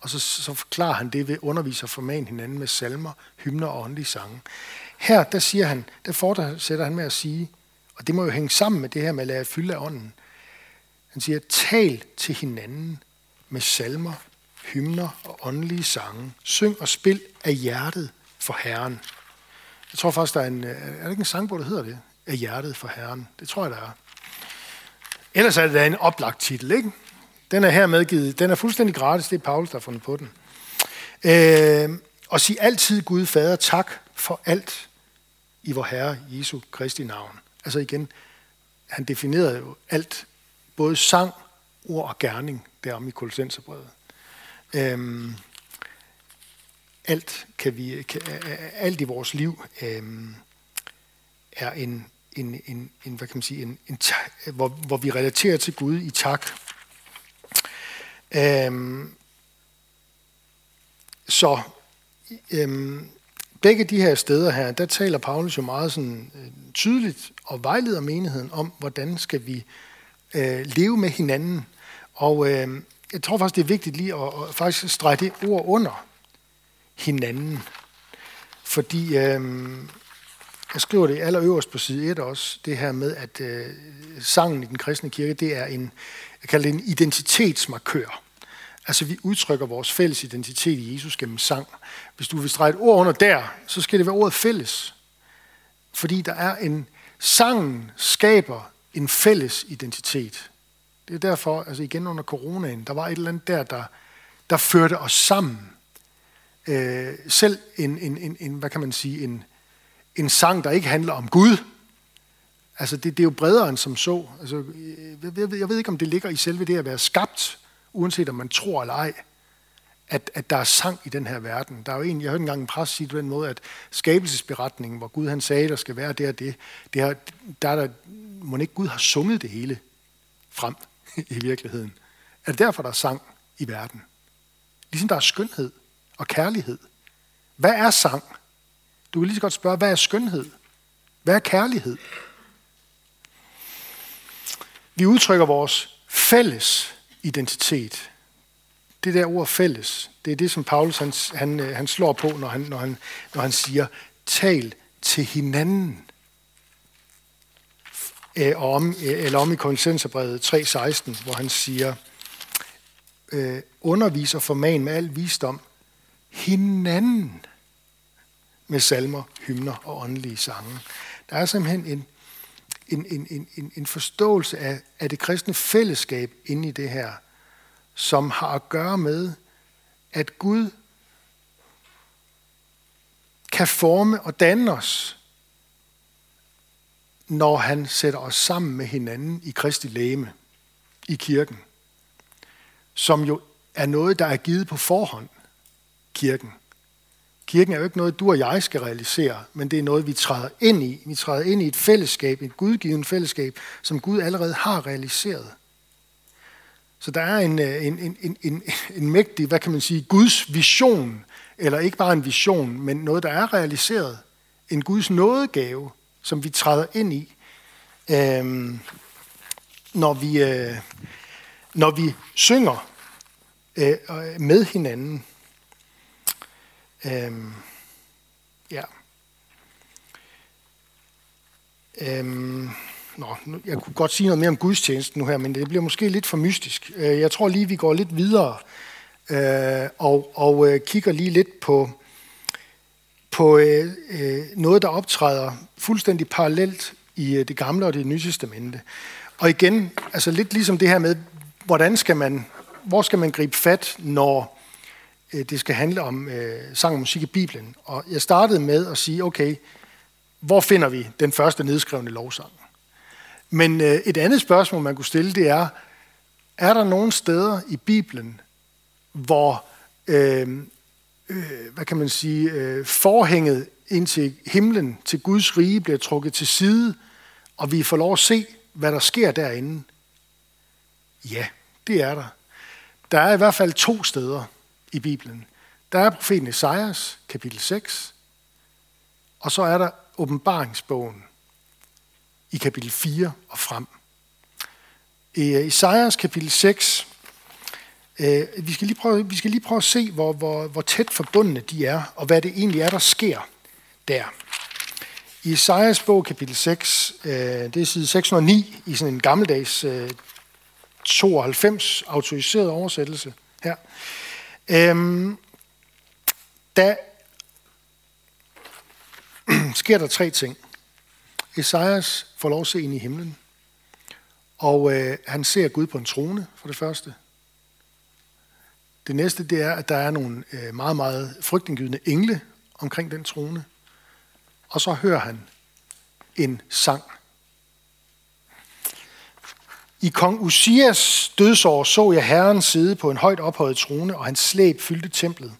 Og så, så forklarer han det ved underviser forman hinanden med salmer, hymner og åndelige sange. Her, der siger han, der fortsætter han med at sige, og det må jo hænge sammen med det her med at lade fylde af ånden. Han siger, tal til hinanden med salmer, hymner og åndelige sange. Syng og spil af hjertet for Herren. Jeg tror faktisk, der er en, øh, er der ikke en sangbog, der hedder det? Af hjertet for Herren. Det tror jeg, der er. Ellers er det da en oplagt titel, ikke? Den er her medgivet. Den er fuldstændig gratis. Det er Paulus, der har fundet på den. Øh, og sig altid Gud Fader tak for alt i vor Herre Jesu Kristi navn. Altså igen, han definerede jo alt, både sang, ord og gerning, derom i Kolossenserbrevet. Øhm, alt, kan vi, kan, alt i vores liv øhm, er en, en, en, en, hvad kan man sige, en, en, hvor, hvor vi relaterer til Gud i tak. Øhm, så øhm, begge de her steder her, der taler Paulus jo meget sådan, øh, tydeligt og vejleder menigheden om, hvordan skal vi øh, leve med hinanden. Og øh, jeg tror faktisk, det er vigtigt lige at, at faktisk strege det ord under hinanden. Fordi øh, jeg skriver det allerøverst på side 1 også, det her med, at øh, sangen i den kristne kirke, det er en, jeg kalder det en identitetsmarkør. Altså vi udtrykker vores fælles identitet i Jesus gennem sang. Hvis du vil strege et ord under der, så skal det være ordet fælles. Fordi der er en, sangen skaber en fælles identitet. Det er derfor, altså igen under coronaen, der var et eller andet der, der, der førte os sammen. Øh, selv en, en, en, en, hvad kan man sige, en, en sang, der ikke handler om Gud. Altså det, det er jo bredere end som så. Altså, øh, jeg, jeg, jeg ved ikke, om det ligger i selve det at være skabt, uanset om man tror eller ej, at, at der er sang i den her verden. Der er jo en, jeg hørte engang en præst sige på den måde, at skabelsesberetningen, hvor Gud han sagde, der skal være det og det, det har, der er der, må ikke Gud har sunget det hele frem i virkeligheden. Er det derfor, der er sang i verden? Ligesom der er skønhed og kærlighed. Hvad er sang? Du kan lige så godt spørge, hvad er skønhed? Hvad er kærlighed? Vi udtrykker vores fælles identitet. Det der ord fælles, det er det, som Paulus han, han, øh, han slår på, når han, når, han, når han siger, tal til hinanden. Øh, og om, eller om i konsenserbrevet 3.16, hvor han siger, øh, underviser forman med al visdom hinanden med salmer, hymner og åndelige sange. Der er simpelthen en, en, en, en, en forståelse af, af det kristne fællesskab inde i det her, som har at gøre med, at Gud kan forme og danne os, når han sætter os sammen med hinanden i Kristi læme, i kirken, som jo er noget, der er givet på forhånd, kirken. Kirken er jo ikke noget, du og jeg skal realisere, men det er noget, vi træder ind i. Vi træder ind i et fællesskab, et gudgivet fællesskab, som Gud allerede har realiseret. Så der er en, øh, en, en, en, en, en mægtig, hvad kan man sige, Guds vision, eller ikke bare en vision, men noget, der er realiseret. En Guds nådegave, som vi træder ind i, øh, når, vi, øh, når vi synger øh, med hinanden. Øhm, ja. Øhm, Nå, jeg kunne godt sige noget mere om gudstjenesten nu her, men det bliver måske lidt for mystisk. Øh, jeg tror lige, vi går lidt videre øh, og, og øh, kigger lige lidt på, på øh, øh, noget, der optræder fuldstændig parallelt i øh, det gamle og det nye testamente. Og igen, altså lidt ligesom det her med, hvordan skal man, hvor skal man gribe fat, når Øh, det skal handle om øh, sang og musik i Bibelen. Og jeg startede med at sige, okay, hvor finder vi den første nedskrevne lovsang? Men øh, et andet spørgsmål, man kunne stille, det er, er der nogle steder i Bibelen, hvor, øh, øh, hvad kan man sige, øh, forhænget ind til himlen, til Guds rige, bliver trukket til side, og vi får lov at se, hvad der sker derinde? Ja, det er der. Der er i hvert fald to steder i Bibelen. Der er profeten Esajas, kapitel 6, og så er der åbenbaringsbogen i kapitel 4 og frem. I øh, Esajas kapitel 6, øh, vi, skal lige prøve, vi skal lige prøve at se, hvor, hvor, hvor tæt forbundne de er, og hvad det egentlig er, der sker der. I Esajas bog kapitel 6, øh, det er side 609 i sådan en gammeldags øh, 92 autoriseret oversættelse her. Øhm, der sker der tre ting. Esajas får lov at se ind i himlen, og øh, han ser Gud på en trone, for det første. Det næste, det er, at der er nogle øh, meget, meget frygtindgydende engle omkring den trone. Og så hører han en sang. I kong Usias dødsår så jeg Herren sidde på en højt ophøjet trone, og hans slæb fyldte templet.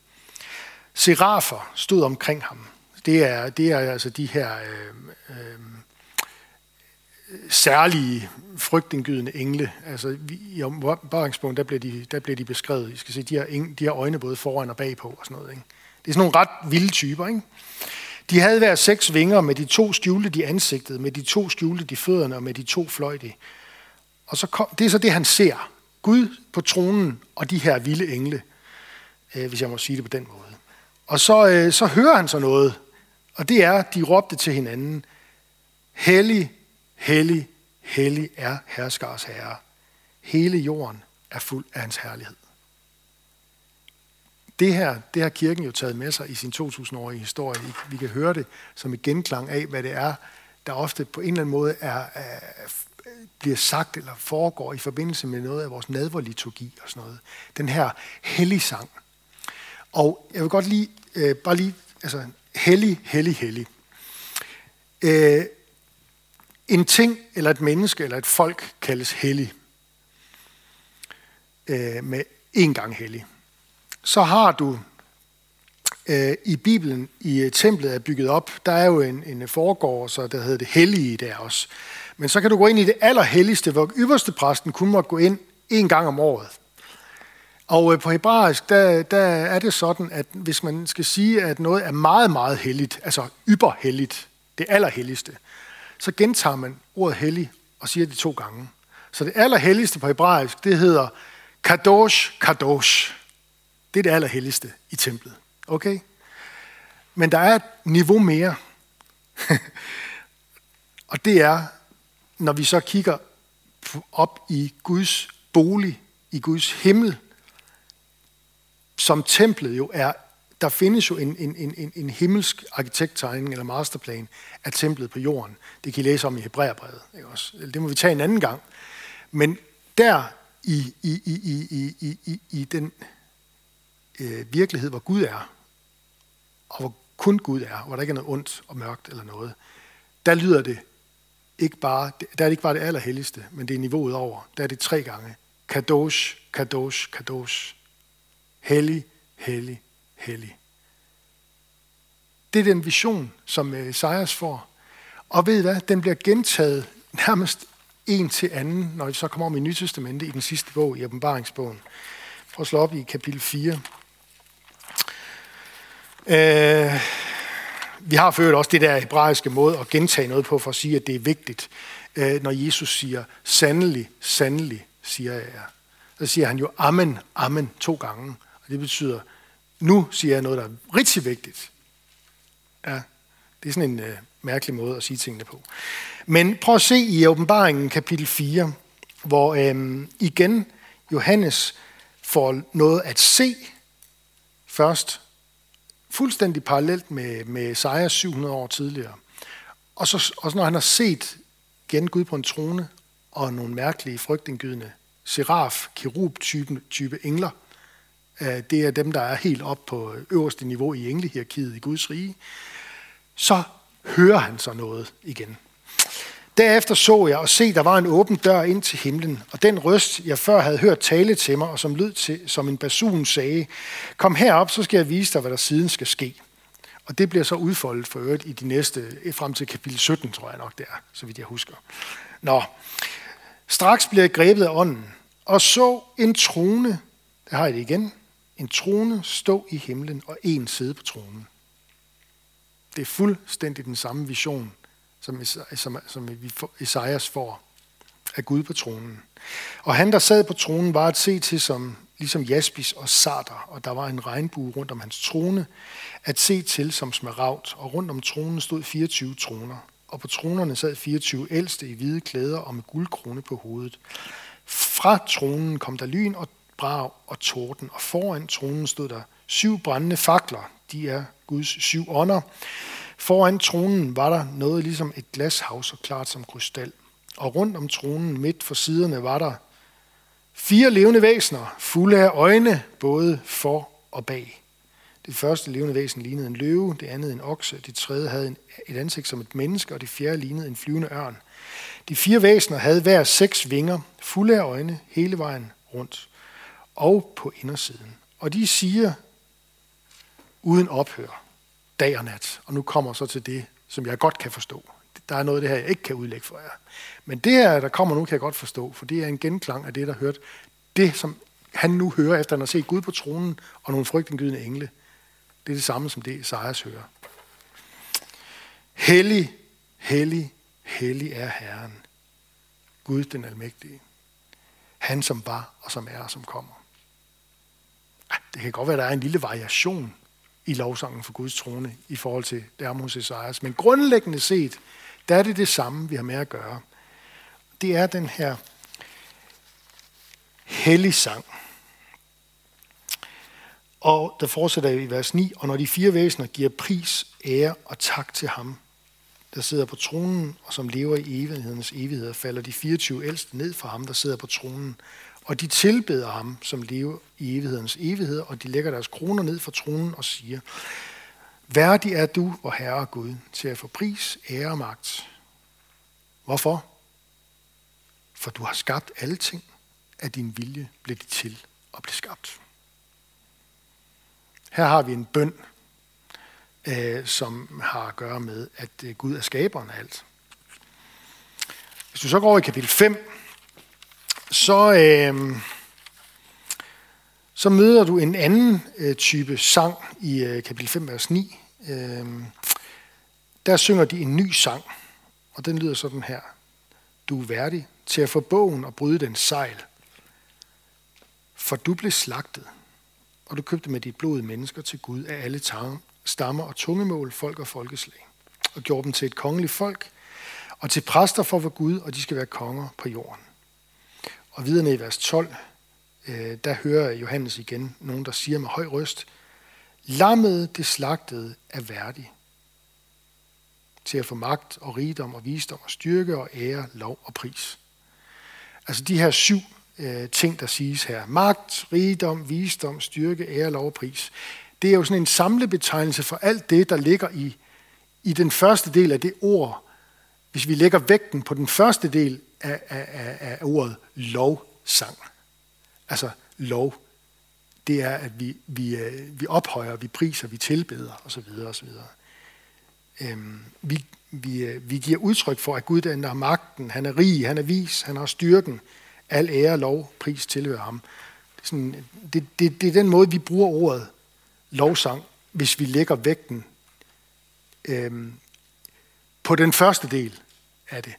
Serafer stod omkring ham. Det er, det er altså de her øh, øh, særlige frygtindgydende engle. Altså, I omvaringspunkt, der bliver, de, der bliver de beskrevet. I skal se, de har, de har øjne både foran og bagpå og sådan noget. Ikke? Det er sådan nogle ret vilde typer. Ikke? De havde hver seks vinger, med de to skjulte de ansigtet, med de to skjulte de fødderne og med de to fløjte. Og så kom, det er så det, han ser. Gud på tronen og de her vilde engle, øh, hvis jeg må sige det på den måde. Og så, øh, så hører han så noget, og det er, de råbte til hinanden, Hellig, hellig, hellig er herskars herre. Hele jorden er fuld af hans herlighed. Det her, det har kirken jo taget med sig i sin 2000-årige historie. Vi kan høre det som et genklang af, hvad det er, der ofte på en eller anden måde er, er, bliver sagt eller foregår i forbindelse med noget af vores nadverliturgi og sådan noget. Den her hellig sang. Og jeg vil godt lige, øh, bare lige, altså hellig, hellig, hellig. Øh, en ting eller et menneske eller et folk kaldes hellig. Øh, med en gang hellig. Så har du øh, i Bibelen, i øh, templet er bygget op, der er jo en, en foregård, så der hedder det hellige der også. Men så kan du gå ind i det allerhelligste, hvor ypperste præsten kun må gå ind en gang om året. Og øh, på hebraisk, der, der er det sådan, at hvis man skal sige, at noget er meget, meget helligt, altså ypperhelligt, det allerhelligste, så gentager man ordet hellig og siger det to gange. Så det allerhelligste på hebraisk, det hedder kadosh, kadosh. Det er det allerhelligste i templet. Okay? Men der er et niveau mere. og det er, når vi så kigger op i Guds bolig, i Guds himmel, som templet jo er, der findes jo en, en, en, en himmelsk arkitekttegning eller masterplan af templet på jorden. Det kan I læse om i Hebræerbrevet. Ikke også? Det må vi tage en anden gang. Men der i, i, i, i, i, i, i den øh, virkelighed, hvor Gud er, og hvor kun Gud er, hvor der ikke er noget ondt og mørkt eller noget, der lyder det ikke bare, der er det ikke bare det allerhelligste, men det er niveauet over. Der er det tre gange. Kadosh, kadosh, kadosh. Hellig, hellig, hellig. Det er den vision, som øh, Esajas får. Og ved I hvad? Den bliver gentaget nærmest en til anden, når vi så kommer om i Nytestamentet i den sidste bog, i åbenbaringsbogen. Prøv at slå op i kapitel 4. Øh, vi har ført også det der hebraiske måde at gentage noget på, for at sige, at det er vigtigt. Øh, når Jesus siger, sandelig, sandelig, siger jeg jer. Så siger han jo, amen, amen, to gange. Og det betyder, nu siger jeg noget, der er rigtig vigtigt. Ja, det er sådan en øh, mærkelig måde at sige tingene på. Men prøv at se i åbenbaringen kapitel 4, hvor øh, igen Johannes får noget at se først, fuldstændig parallelt med, med Isaiah 700 år tidligere. Og så, og så når han har set igen Gud på en trone, og nogle mærkelige, frygtindgydende seraf, kerub type, type engler, øh, det er dem, der er helt op på øverste niveau i englehierarkiet i Guds rige, så hører han så noget igen. Derefter så jeg og se, der var en åben dør ind til himlen, og den røst, jeg før havde hørt tale til mig, og som lød til, som en basun sagde, kom herop, så skal jeg vise dig, hvad der siden skal ske. Og det bliver så udfoldet for øvrigt i de næste, frem til kapitel 17, tror jeg nok det er, så vidt jeg husker. Nå, straks bliver jeg grebet af ånden, og så en trone, der har jeg det igen, en trone stå i himlen, og en sidde på tronen. Det er fuldstændig den samme vision, som, som, som Esajas får af Gud på tronen. Og han, der sad på tronen, var at se til som ligesom jaspis og sarter, og der var en regnbue rundt om hans trone, at se til som smaragd, og rundt om tronen stod 24 troner, og på tronerne sad 24 ældste i hvide klæder og med guldkrone på hovedet. Fra tronen kom der lyn og brag og torden, og foran tronen stod der syv brændende fakler, de er Guds syv ånder. Foran tronen var der noget ligesom et glashav, så klart som krystal. Og rundt om tronen midt for siderne var der fire levende væsener, fulde af øjne, både for og bag. Det første levende væsen lignede en løve, det andet en okse, det tredje havde et ansigt som et menneske, og det fjerde lignede en flyvende ørn. De fire væsener havde hver seks vinger, fulde af øjne, hele vejen rundt, og på indersiden. Og de siger uden ophør, dag og nat. Og nu kommer så til det, som jeg godt kan forstå. Der er noget af det her, jeg ikke kan udlægge for jer. Men det her, der kommer nu, kan jeg godt forstå, for det er en genklang af det, der hørt. Det, som han nu hører, efter han har set Gud på tronen og nogle frygtindgydende engle, det er det samme som det, Esajas hører. Hellig, hellig, hellig er Herren. Gud den almægtige. Han som var og som er og som kommer. Ah, det kan godt være, at der er en lille variation i lovsangen for Guds trone i forhold til det hos Esajas. Men grundlæggende set, der er det det samme, vi har med at gøre. Det er den her hellig sang. Og der fortsætter i vers 9, og når de fire væsener giver pris, ære og tak til ham, der sidder på tronen, og som lever i evighedens evigheder, falder de 24 ældste ned fra ham, der sidder på tronen, og de tilbeder ham, som lever i evighedens evighed, og de lægger deres kroner ned for tronen og siger, Værdig er du, vor Herre Gud, til at få pris, ære og magt. Hvorfor? For du har skabt alle ting, af din vilje blev de til og blev skabt. Her har vi en bøn, øh, som har at gøre med, at øh, Gud er skaberen af alt. Hvis du så går over i kapitel 5, så, øh, så møder du en anden øh, type sang i øh, kapitel 5, vers 9. Øh, der synger de en ny sang, og den lyder sådan her. Du er værdig til at få bogen og bryde den sejl. For du blev slagtet, og du købte med dit blod mennesker til Gud af alle stammer og tungemål, folk og folkeslag, og gjorde dem til et kongeligt folk, og til præster for vor Gud, og de skal være konger på jorden. Og videre ned i vers 12, øh, der hører Johannes igen nogen, der siger med høj røst, Lammet det slagtede er værdig til at få magt og rigdom og visdom og styrke og ære, lov og pris. Altså de her syv øh, ting, der siges her. Magt, rigdom, visdom, styrke, ære, lov og pris. Det er jo sådan en samlebetegnelse for alt det, der ligger i, i den første del af det ord. Hvis vi lægger vægten på den første del af, af, af, af ordet lovsang. Altså lov. Det er, at vi, vi, øh, vi ophøjer, vi priser, vi tilbeder osv. osv. Øhm, vi, vi, øh, vi giver udtryk for, at Gud den har magten, han er rig, han er vis, han har styrken. Al ære, lov, pris tilhører ham. Det er, sådan, det, det, det er den måde, vi bruger ordet lovsang, hvis vi lægger vægten øhm, på den første del af det.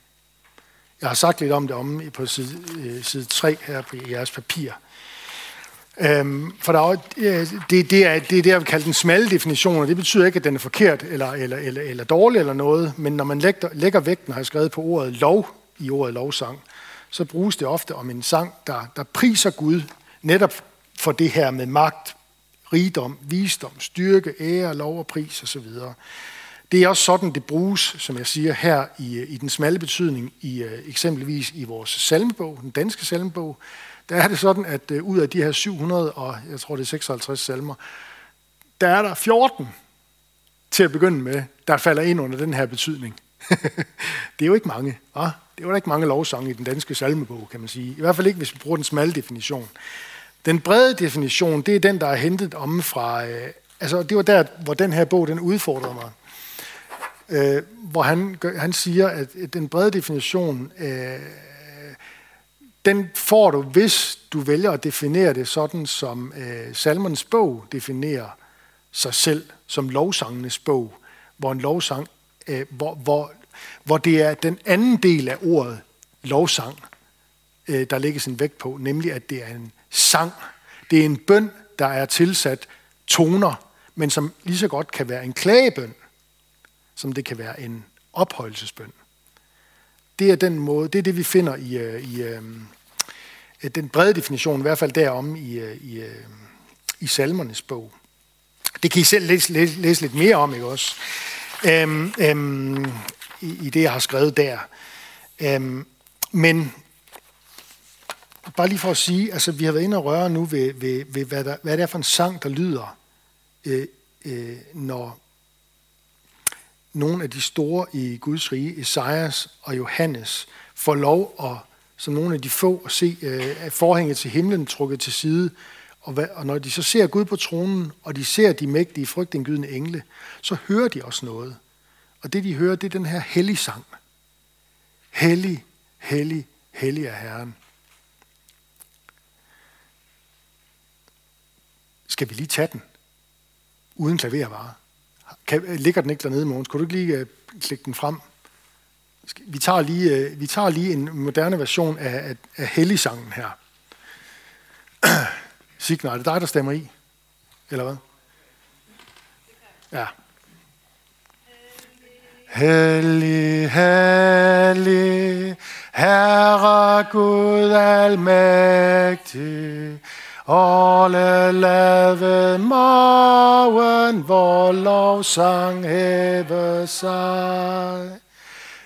Jeg har sagt lidt om det om på side, øh, side 3 her på jeres papir. Øhm, for der er, øh, det, det, er, det er det, jeg vil kalde den smalle definition, og det betyder ikke, at den er forkert eller, eller, eller, eller dårlig eller noget, men når man lægger, lægger vægten, har jeg skrevet på ordet lov i ordet lovsang, så bruges det ofte om en sang, der, der priser Gud netop for det her med magt, rigdom, visdom, styrke, ære, lov og pris osv. Det er også sådan, det bruges, som jeg siger, her i, øh, i den smalle betydning, i øh, eksempelvis i vores salmebog, den danske salmebog. der er det sådan, at øh, ud af de her 700 og jeg tror det er 56 salmer, der er der 14 til at begynde med, der falder ind under den her betydning. det er jo ikke mange. Va? Det er jo ikke mange lovsange i den danske salmebog, kan man sige. I hvert fald ikke, hvis vi bruger den smalle definition. Den brede definition, det er den, der er hentet om fra... Øh, altså, det var der, hvor den her bog, den udfordrede mig. Øh, hvor han, han siger, at den brede definition, øh, den får du, hvis du vælger at definere det sådan, som øh, salmernes bog definerer sig selv, som lovsangenes bog, hvor en lovsang, øh, hvor, hvor, hvor det er den anden del af ordet lovsang, øh, der lægges en vægt på, nemlig at det er en sang. Det er en bøn, der er tilsat toner, men som lige så godt kan være en klagebøn, som det kan være en ophøjelsesbøn. Det er den måde, det er det, vi finder i, øh, i, i den brede definition, i hvert fald derom i, øh, i, i salmernes bog. Det kan I selv læse, læse, læse lidt mere om, ikke også? Øhm, øhm, i, I det, jeg har skrevet der. Øhm, men bare lige for at sige, altså vi har været inde og røre nu ved, ved, ved hvad, der, hvad det er for en sang, der lyder, øh, øh, når nogle af de store i Guds rige, Esajas og Johannes, får lov at, som nogle af de få, at se øh, forhænget til himlen trukket til side, og, hvad, og når de så ser Gud på tronen, og de ser de mægtige, frygtindgydende engle, så hører de også noget. Og det de hører, det er den her hellig sang. Hellig, hellig, hellig er Herren. Skal vi lige tage den? Uden klavervare. Kan, øh, ligger den ikke dernede, Mogens? Kunne du ikke lige øh, klikke den frem? Vi tager lige, øh, vi tager lige en moderne version af, af, af helligsangen her. Signer, er det dig, der stemmer i? Eller hvad? Ja. Hellig, hellig, Herre Gud almægtig, alle lave maven, hvor lovsang hæve sig.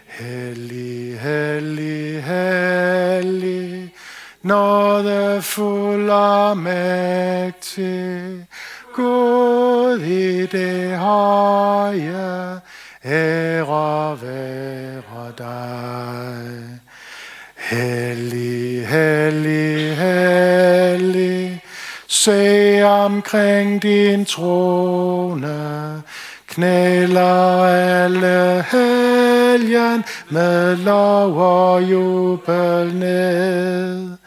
Hellig, hellig, hellig, nådefuld og mægtig, Gud i det høje, ære være dig. Hellig, hellig, hellig, se omkring din trone, knæler alle helgen med lov og jubel ned.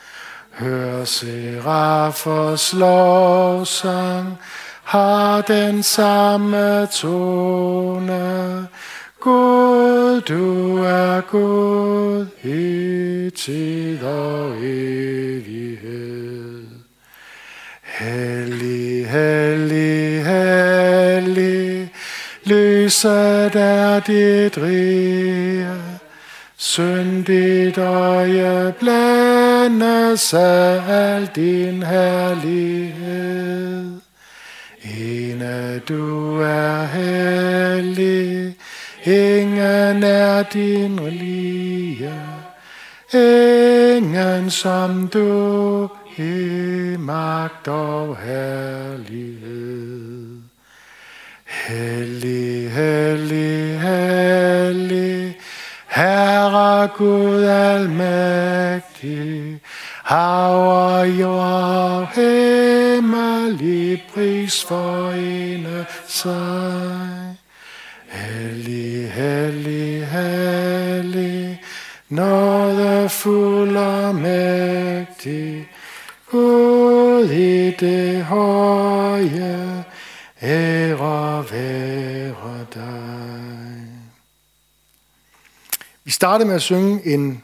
Hør serafers lovsang, har den samme tone. Gud, du er Gud i tid og evighed. Hellig, hellig, hellig, lyset er dit rige. Syndigt øje blændes af al din herlighed. Ene du er hellig, ingen er din lige. Ingen som du i magt og herlighed. Hellig, hellig, hellig, Herre Gud almægtig, hav og jord himmel i pris forene sig. Hellig, hellig, hellig, nådefuld og mægtig, Gud i det høje, ære være dig. Vi startede med at synge en,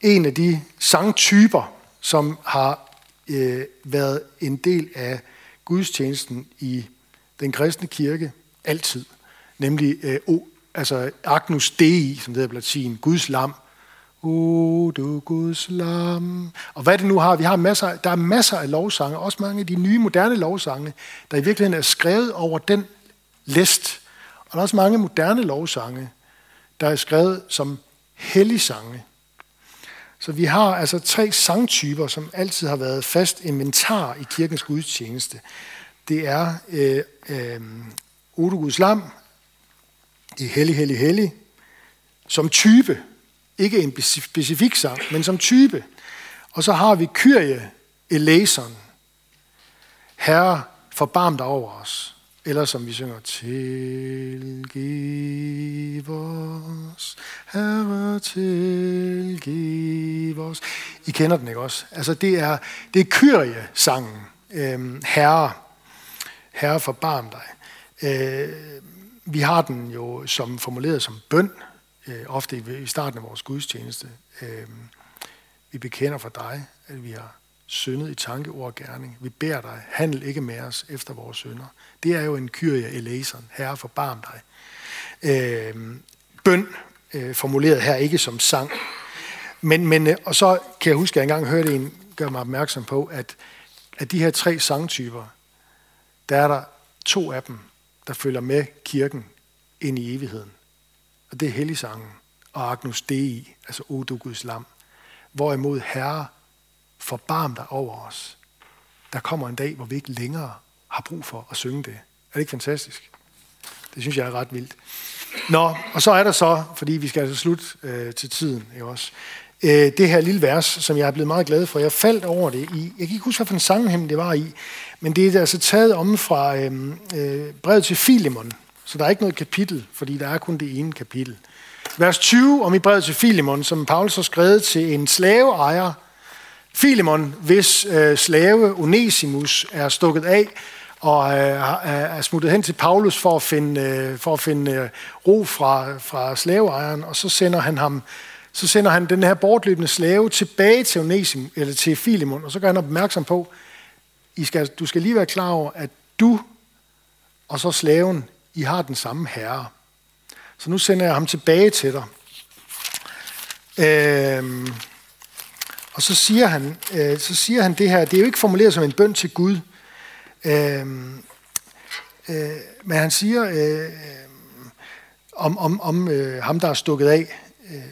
en af de sangtyper, som har øh, været en del af gudstjenesten i den kristne kirke altid. Nemlig øh, o, altså Agnus Dei, som det hedder på latin, Guds lam. O du Guds lam. Og hvad det nu har, vi har masser, der er masser af lovsange, også mange af de nye moderne lovsange, der i virkeligheden er skrevet over den list. Og der er også mange moderne lovsange, der er skrevet som helligsange. Så vi har altså tre sangtyper, som altid har været fast inventar i kirkens gudstjeneste. Det er øh, øh, Odo Guds lam, det er hellig, hellig, hellig, som type. Ikke en specifik sang, men som type. Og så har vi Kyrie eleison. Herre, forbarm dig over os. Eller som vi synger, tilgiv os, Herre, tilgiv os. I kender den ikke også? Altså det er, det er Kyrie-sangen. Øhm, herre, Herre, forbarm dig. Øh, vi har den jo som formuleret som bøn, øh, ofte i, i starten af vores gudstjeneste. Øh, vi bekender for dig, at vi har syndet i tanke, ord og gerning. Vi beder dig, handel ikke med os efter vores synder. Det er jo en kyrie eleison. Herre, forbarm dig. Øh, bøn, øh, formuleret her ikke som sang. Men, men, øh, og så kan jeg huske, at jeg engang hørte en gøre mig opmærksom på, at, at de her tre sangtyper, der er der to af dem, der følger med kirken ind i evigheden. Og det er Helligsangen og Agnus Dei, altså O du Guds lam. Hvorimod Herre, forbarm dig over os. Der kommer en dag, hvor vi ikke længere har brug for at synge det. Er det ikke fantastisk? Det synes jeg er ret vildt. Nå, og så er der så, fordi vi skal altså slutte øh, til tiden, ikke også? Øh, det her lille vers, som jeg er blevet meget glad for. Jeg faldt over det i, jeg kan ikke huske, hvilken sammenhæng det var i, men det er altså taget om fra øh, øh, brevet til Filemon. Så der er ikke noget kapitel, fordi der er kun det ene kapitel. Vers 20 om i brevet til Filemon, som Paulus har skrevet til en slaveejer, Filemon, hvis øh, slave Onesimus er stukket af og øh, er smuttet hen til Paulus for at finde, øh, for at finde øh, ro fra, fra slaveejeren, og så sender han ham så sender han den her bortløbende slave tilbage til Onesim, eller til Filemon, og så gør han opmærksom på, I skal, du skal lige være klar over, at du og så slaven, i har den samme herre. Så nu sender jeg ham tilbage til dig. Øhm, og så siger, han, øh, så siger han det her, det er jo ikke formuleret som en bøn til Gud, øhm, øh, men han siger øh, om, om, om øh, ham, der er stukket af, øh,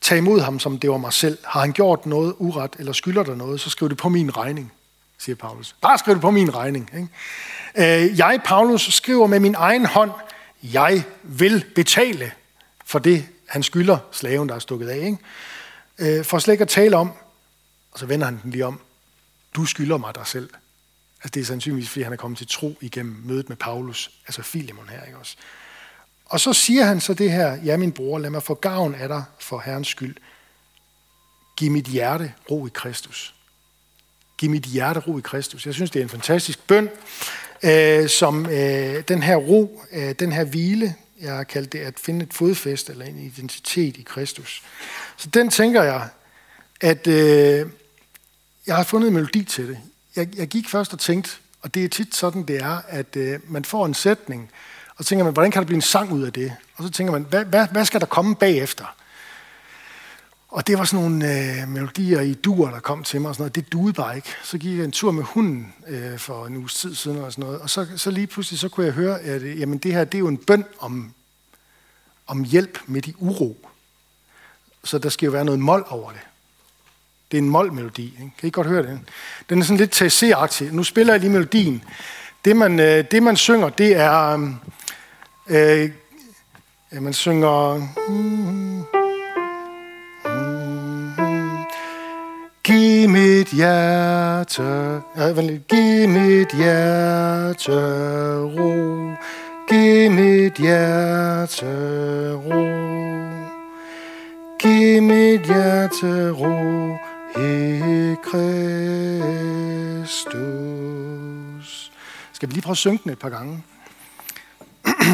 tag imod ham, som det var mig selv. Har han gjort noget uret, eller skylder der noget, så skriv det på min regning, siger Paulus. Bare skriv det på min regning. Ikke? Øh, jeg, Paulus, skriver med min egen hånd, jeg vil betale for det, han skylder slaven, der er stukket af. Ikke? Øh, for slet ikke at tale om, og så vender han den lige om, du skylder mig dig selv. Altså det er sandsynligvis, fordi han er kommet til tro igennem mødet med Paulus, altså Filemon her, ikke også? Og så siger han så det her, ja min bror, lad mig få gavn af dig for Herrens skyld. Giv mit hjerte ro i Kristus. Giv mit hjerte ro i Kristus. Jeg synes, det er en fantastisk bøn, øh, som øh, den her ro, øh, den her hvile, jeg har kaldt det at finde et fodfæste eller en identitet i Kristus. Så den tænker jeg, at øh, jeg har fundet en melodi til det. Jeg, jeg gik først og tænkte, og det er tit sådan, det er, at øh, man får en sætning, og så tænker man, hvordan kan der blive en sang ud af det? Og så tænker man, hvad, hvad, hvad skal der komme bagefter? Og det var sådan nogle øh, melodier i duer, der kom til mig, og sådan noget. det duede bare ikke. Så gik jeg en tur med hunden øh, for en uges tid siden, og sådan noget. og så, så lige pludselig så kunne jeg høre, at øh, jamen, det her det er jo en bøn om, om hjælp med i uro. Så der skal jo være noget mål over det. Det er en målmelodi. Ikke? Kan I godt høre den? Den er sådan lidt TC-agtig. Nu spiller jeg lige melodien. Det man, øh, det man synger, det er... Øh, øh man synger... Mm, Giv mit hjerte, giv mit hjerte ro, giv mit hjerte ro, giv mit hjerte ro i Kristus. Skal vi lige prøve at synge den et par gange?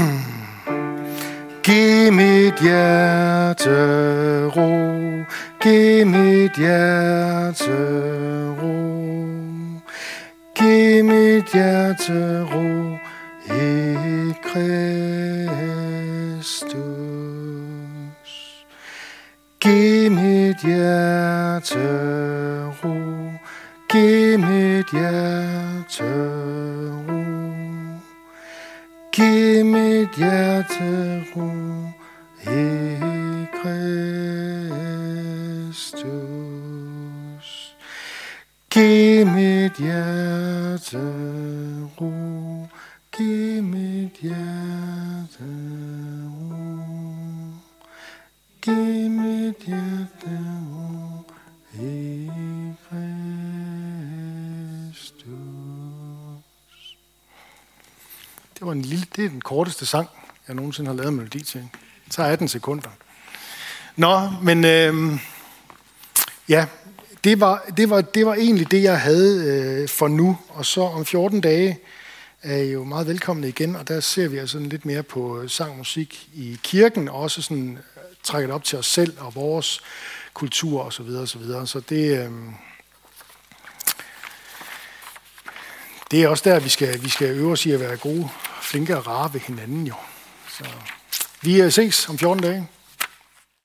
Giv mit hjerte ro, giv mit hjerte ro, giv mit hjerte ro i Kristus. Giv mit hjerte ro, giv mit hjerte ro. Giv mit hjerte ro mit hjerte ro, giv mit hjerte ro, giv mit hjerte ro i Kristus. Det var en lille, det er den korteste sang, jeg nogensinde har lavet melodi til. Så 18 sekunder. Nå, men øh, ja, det var, det, var, det var egentlig det, jeg havde øh, for nu. Og så om 14 dage er I jo meget velkomne igen, og der ser vi altså lidt mere på øh, sang og musik i kirken, og også sådan øh, trækket op til os selv og vores kultur osv. Så, videre, og så, videre. så det, øh, det er også der, vi skal, vi skal øve os i at være gode, flinke og rare ved hinanden jo. Så vi øh, ses om 14 dage.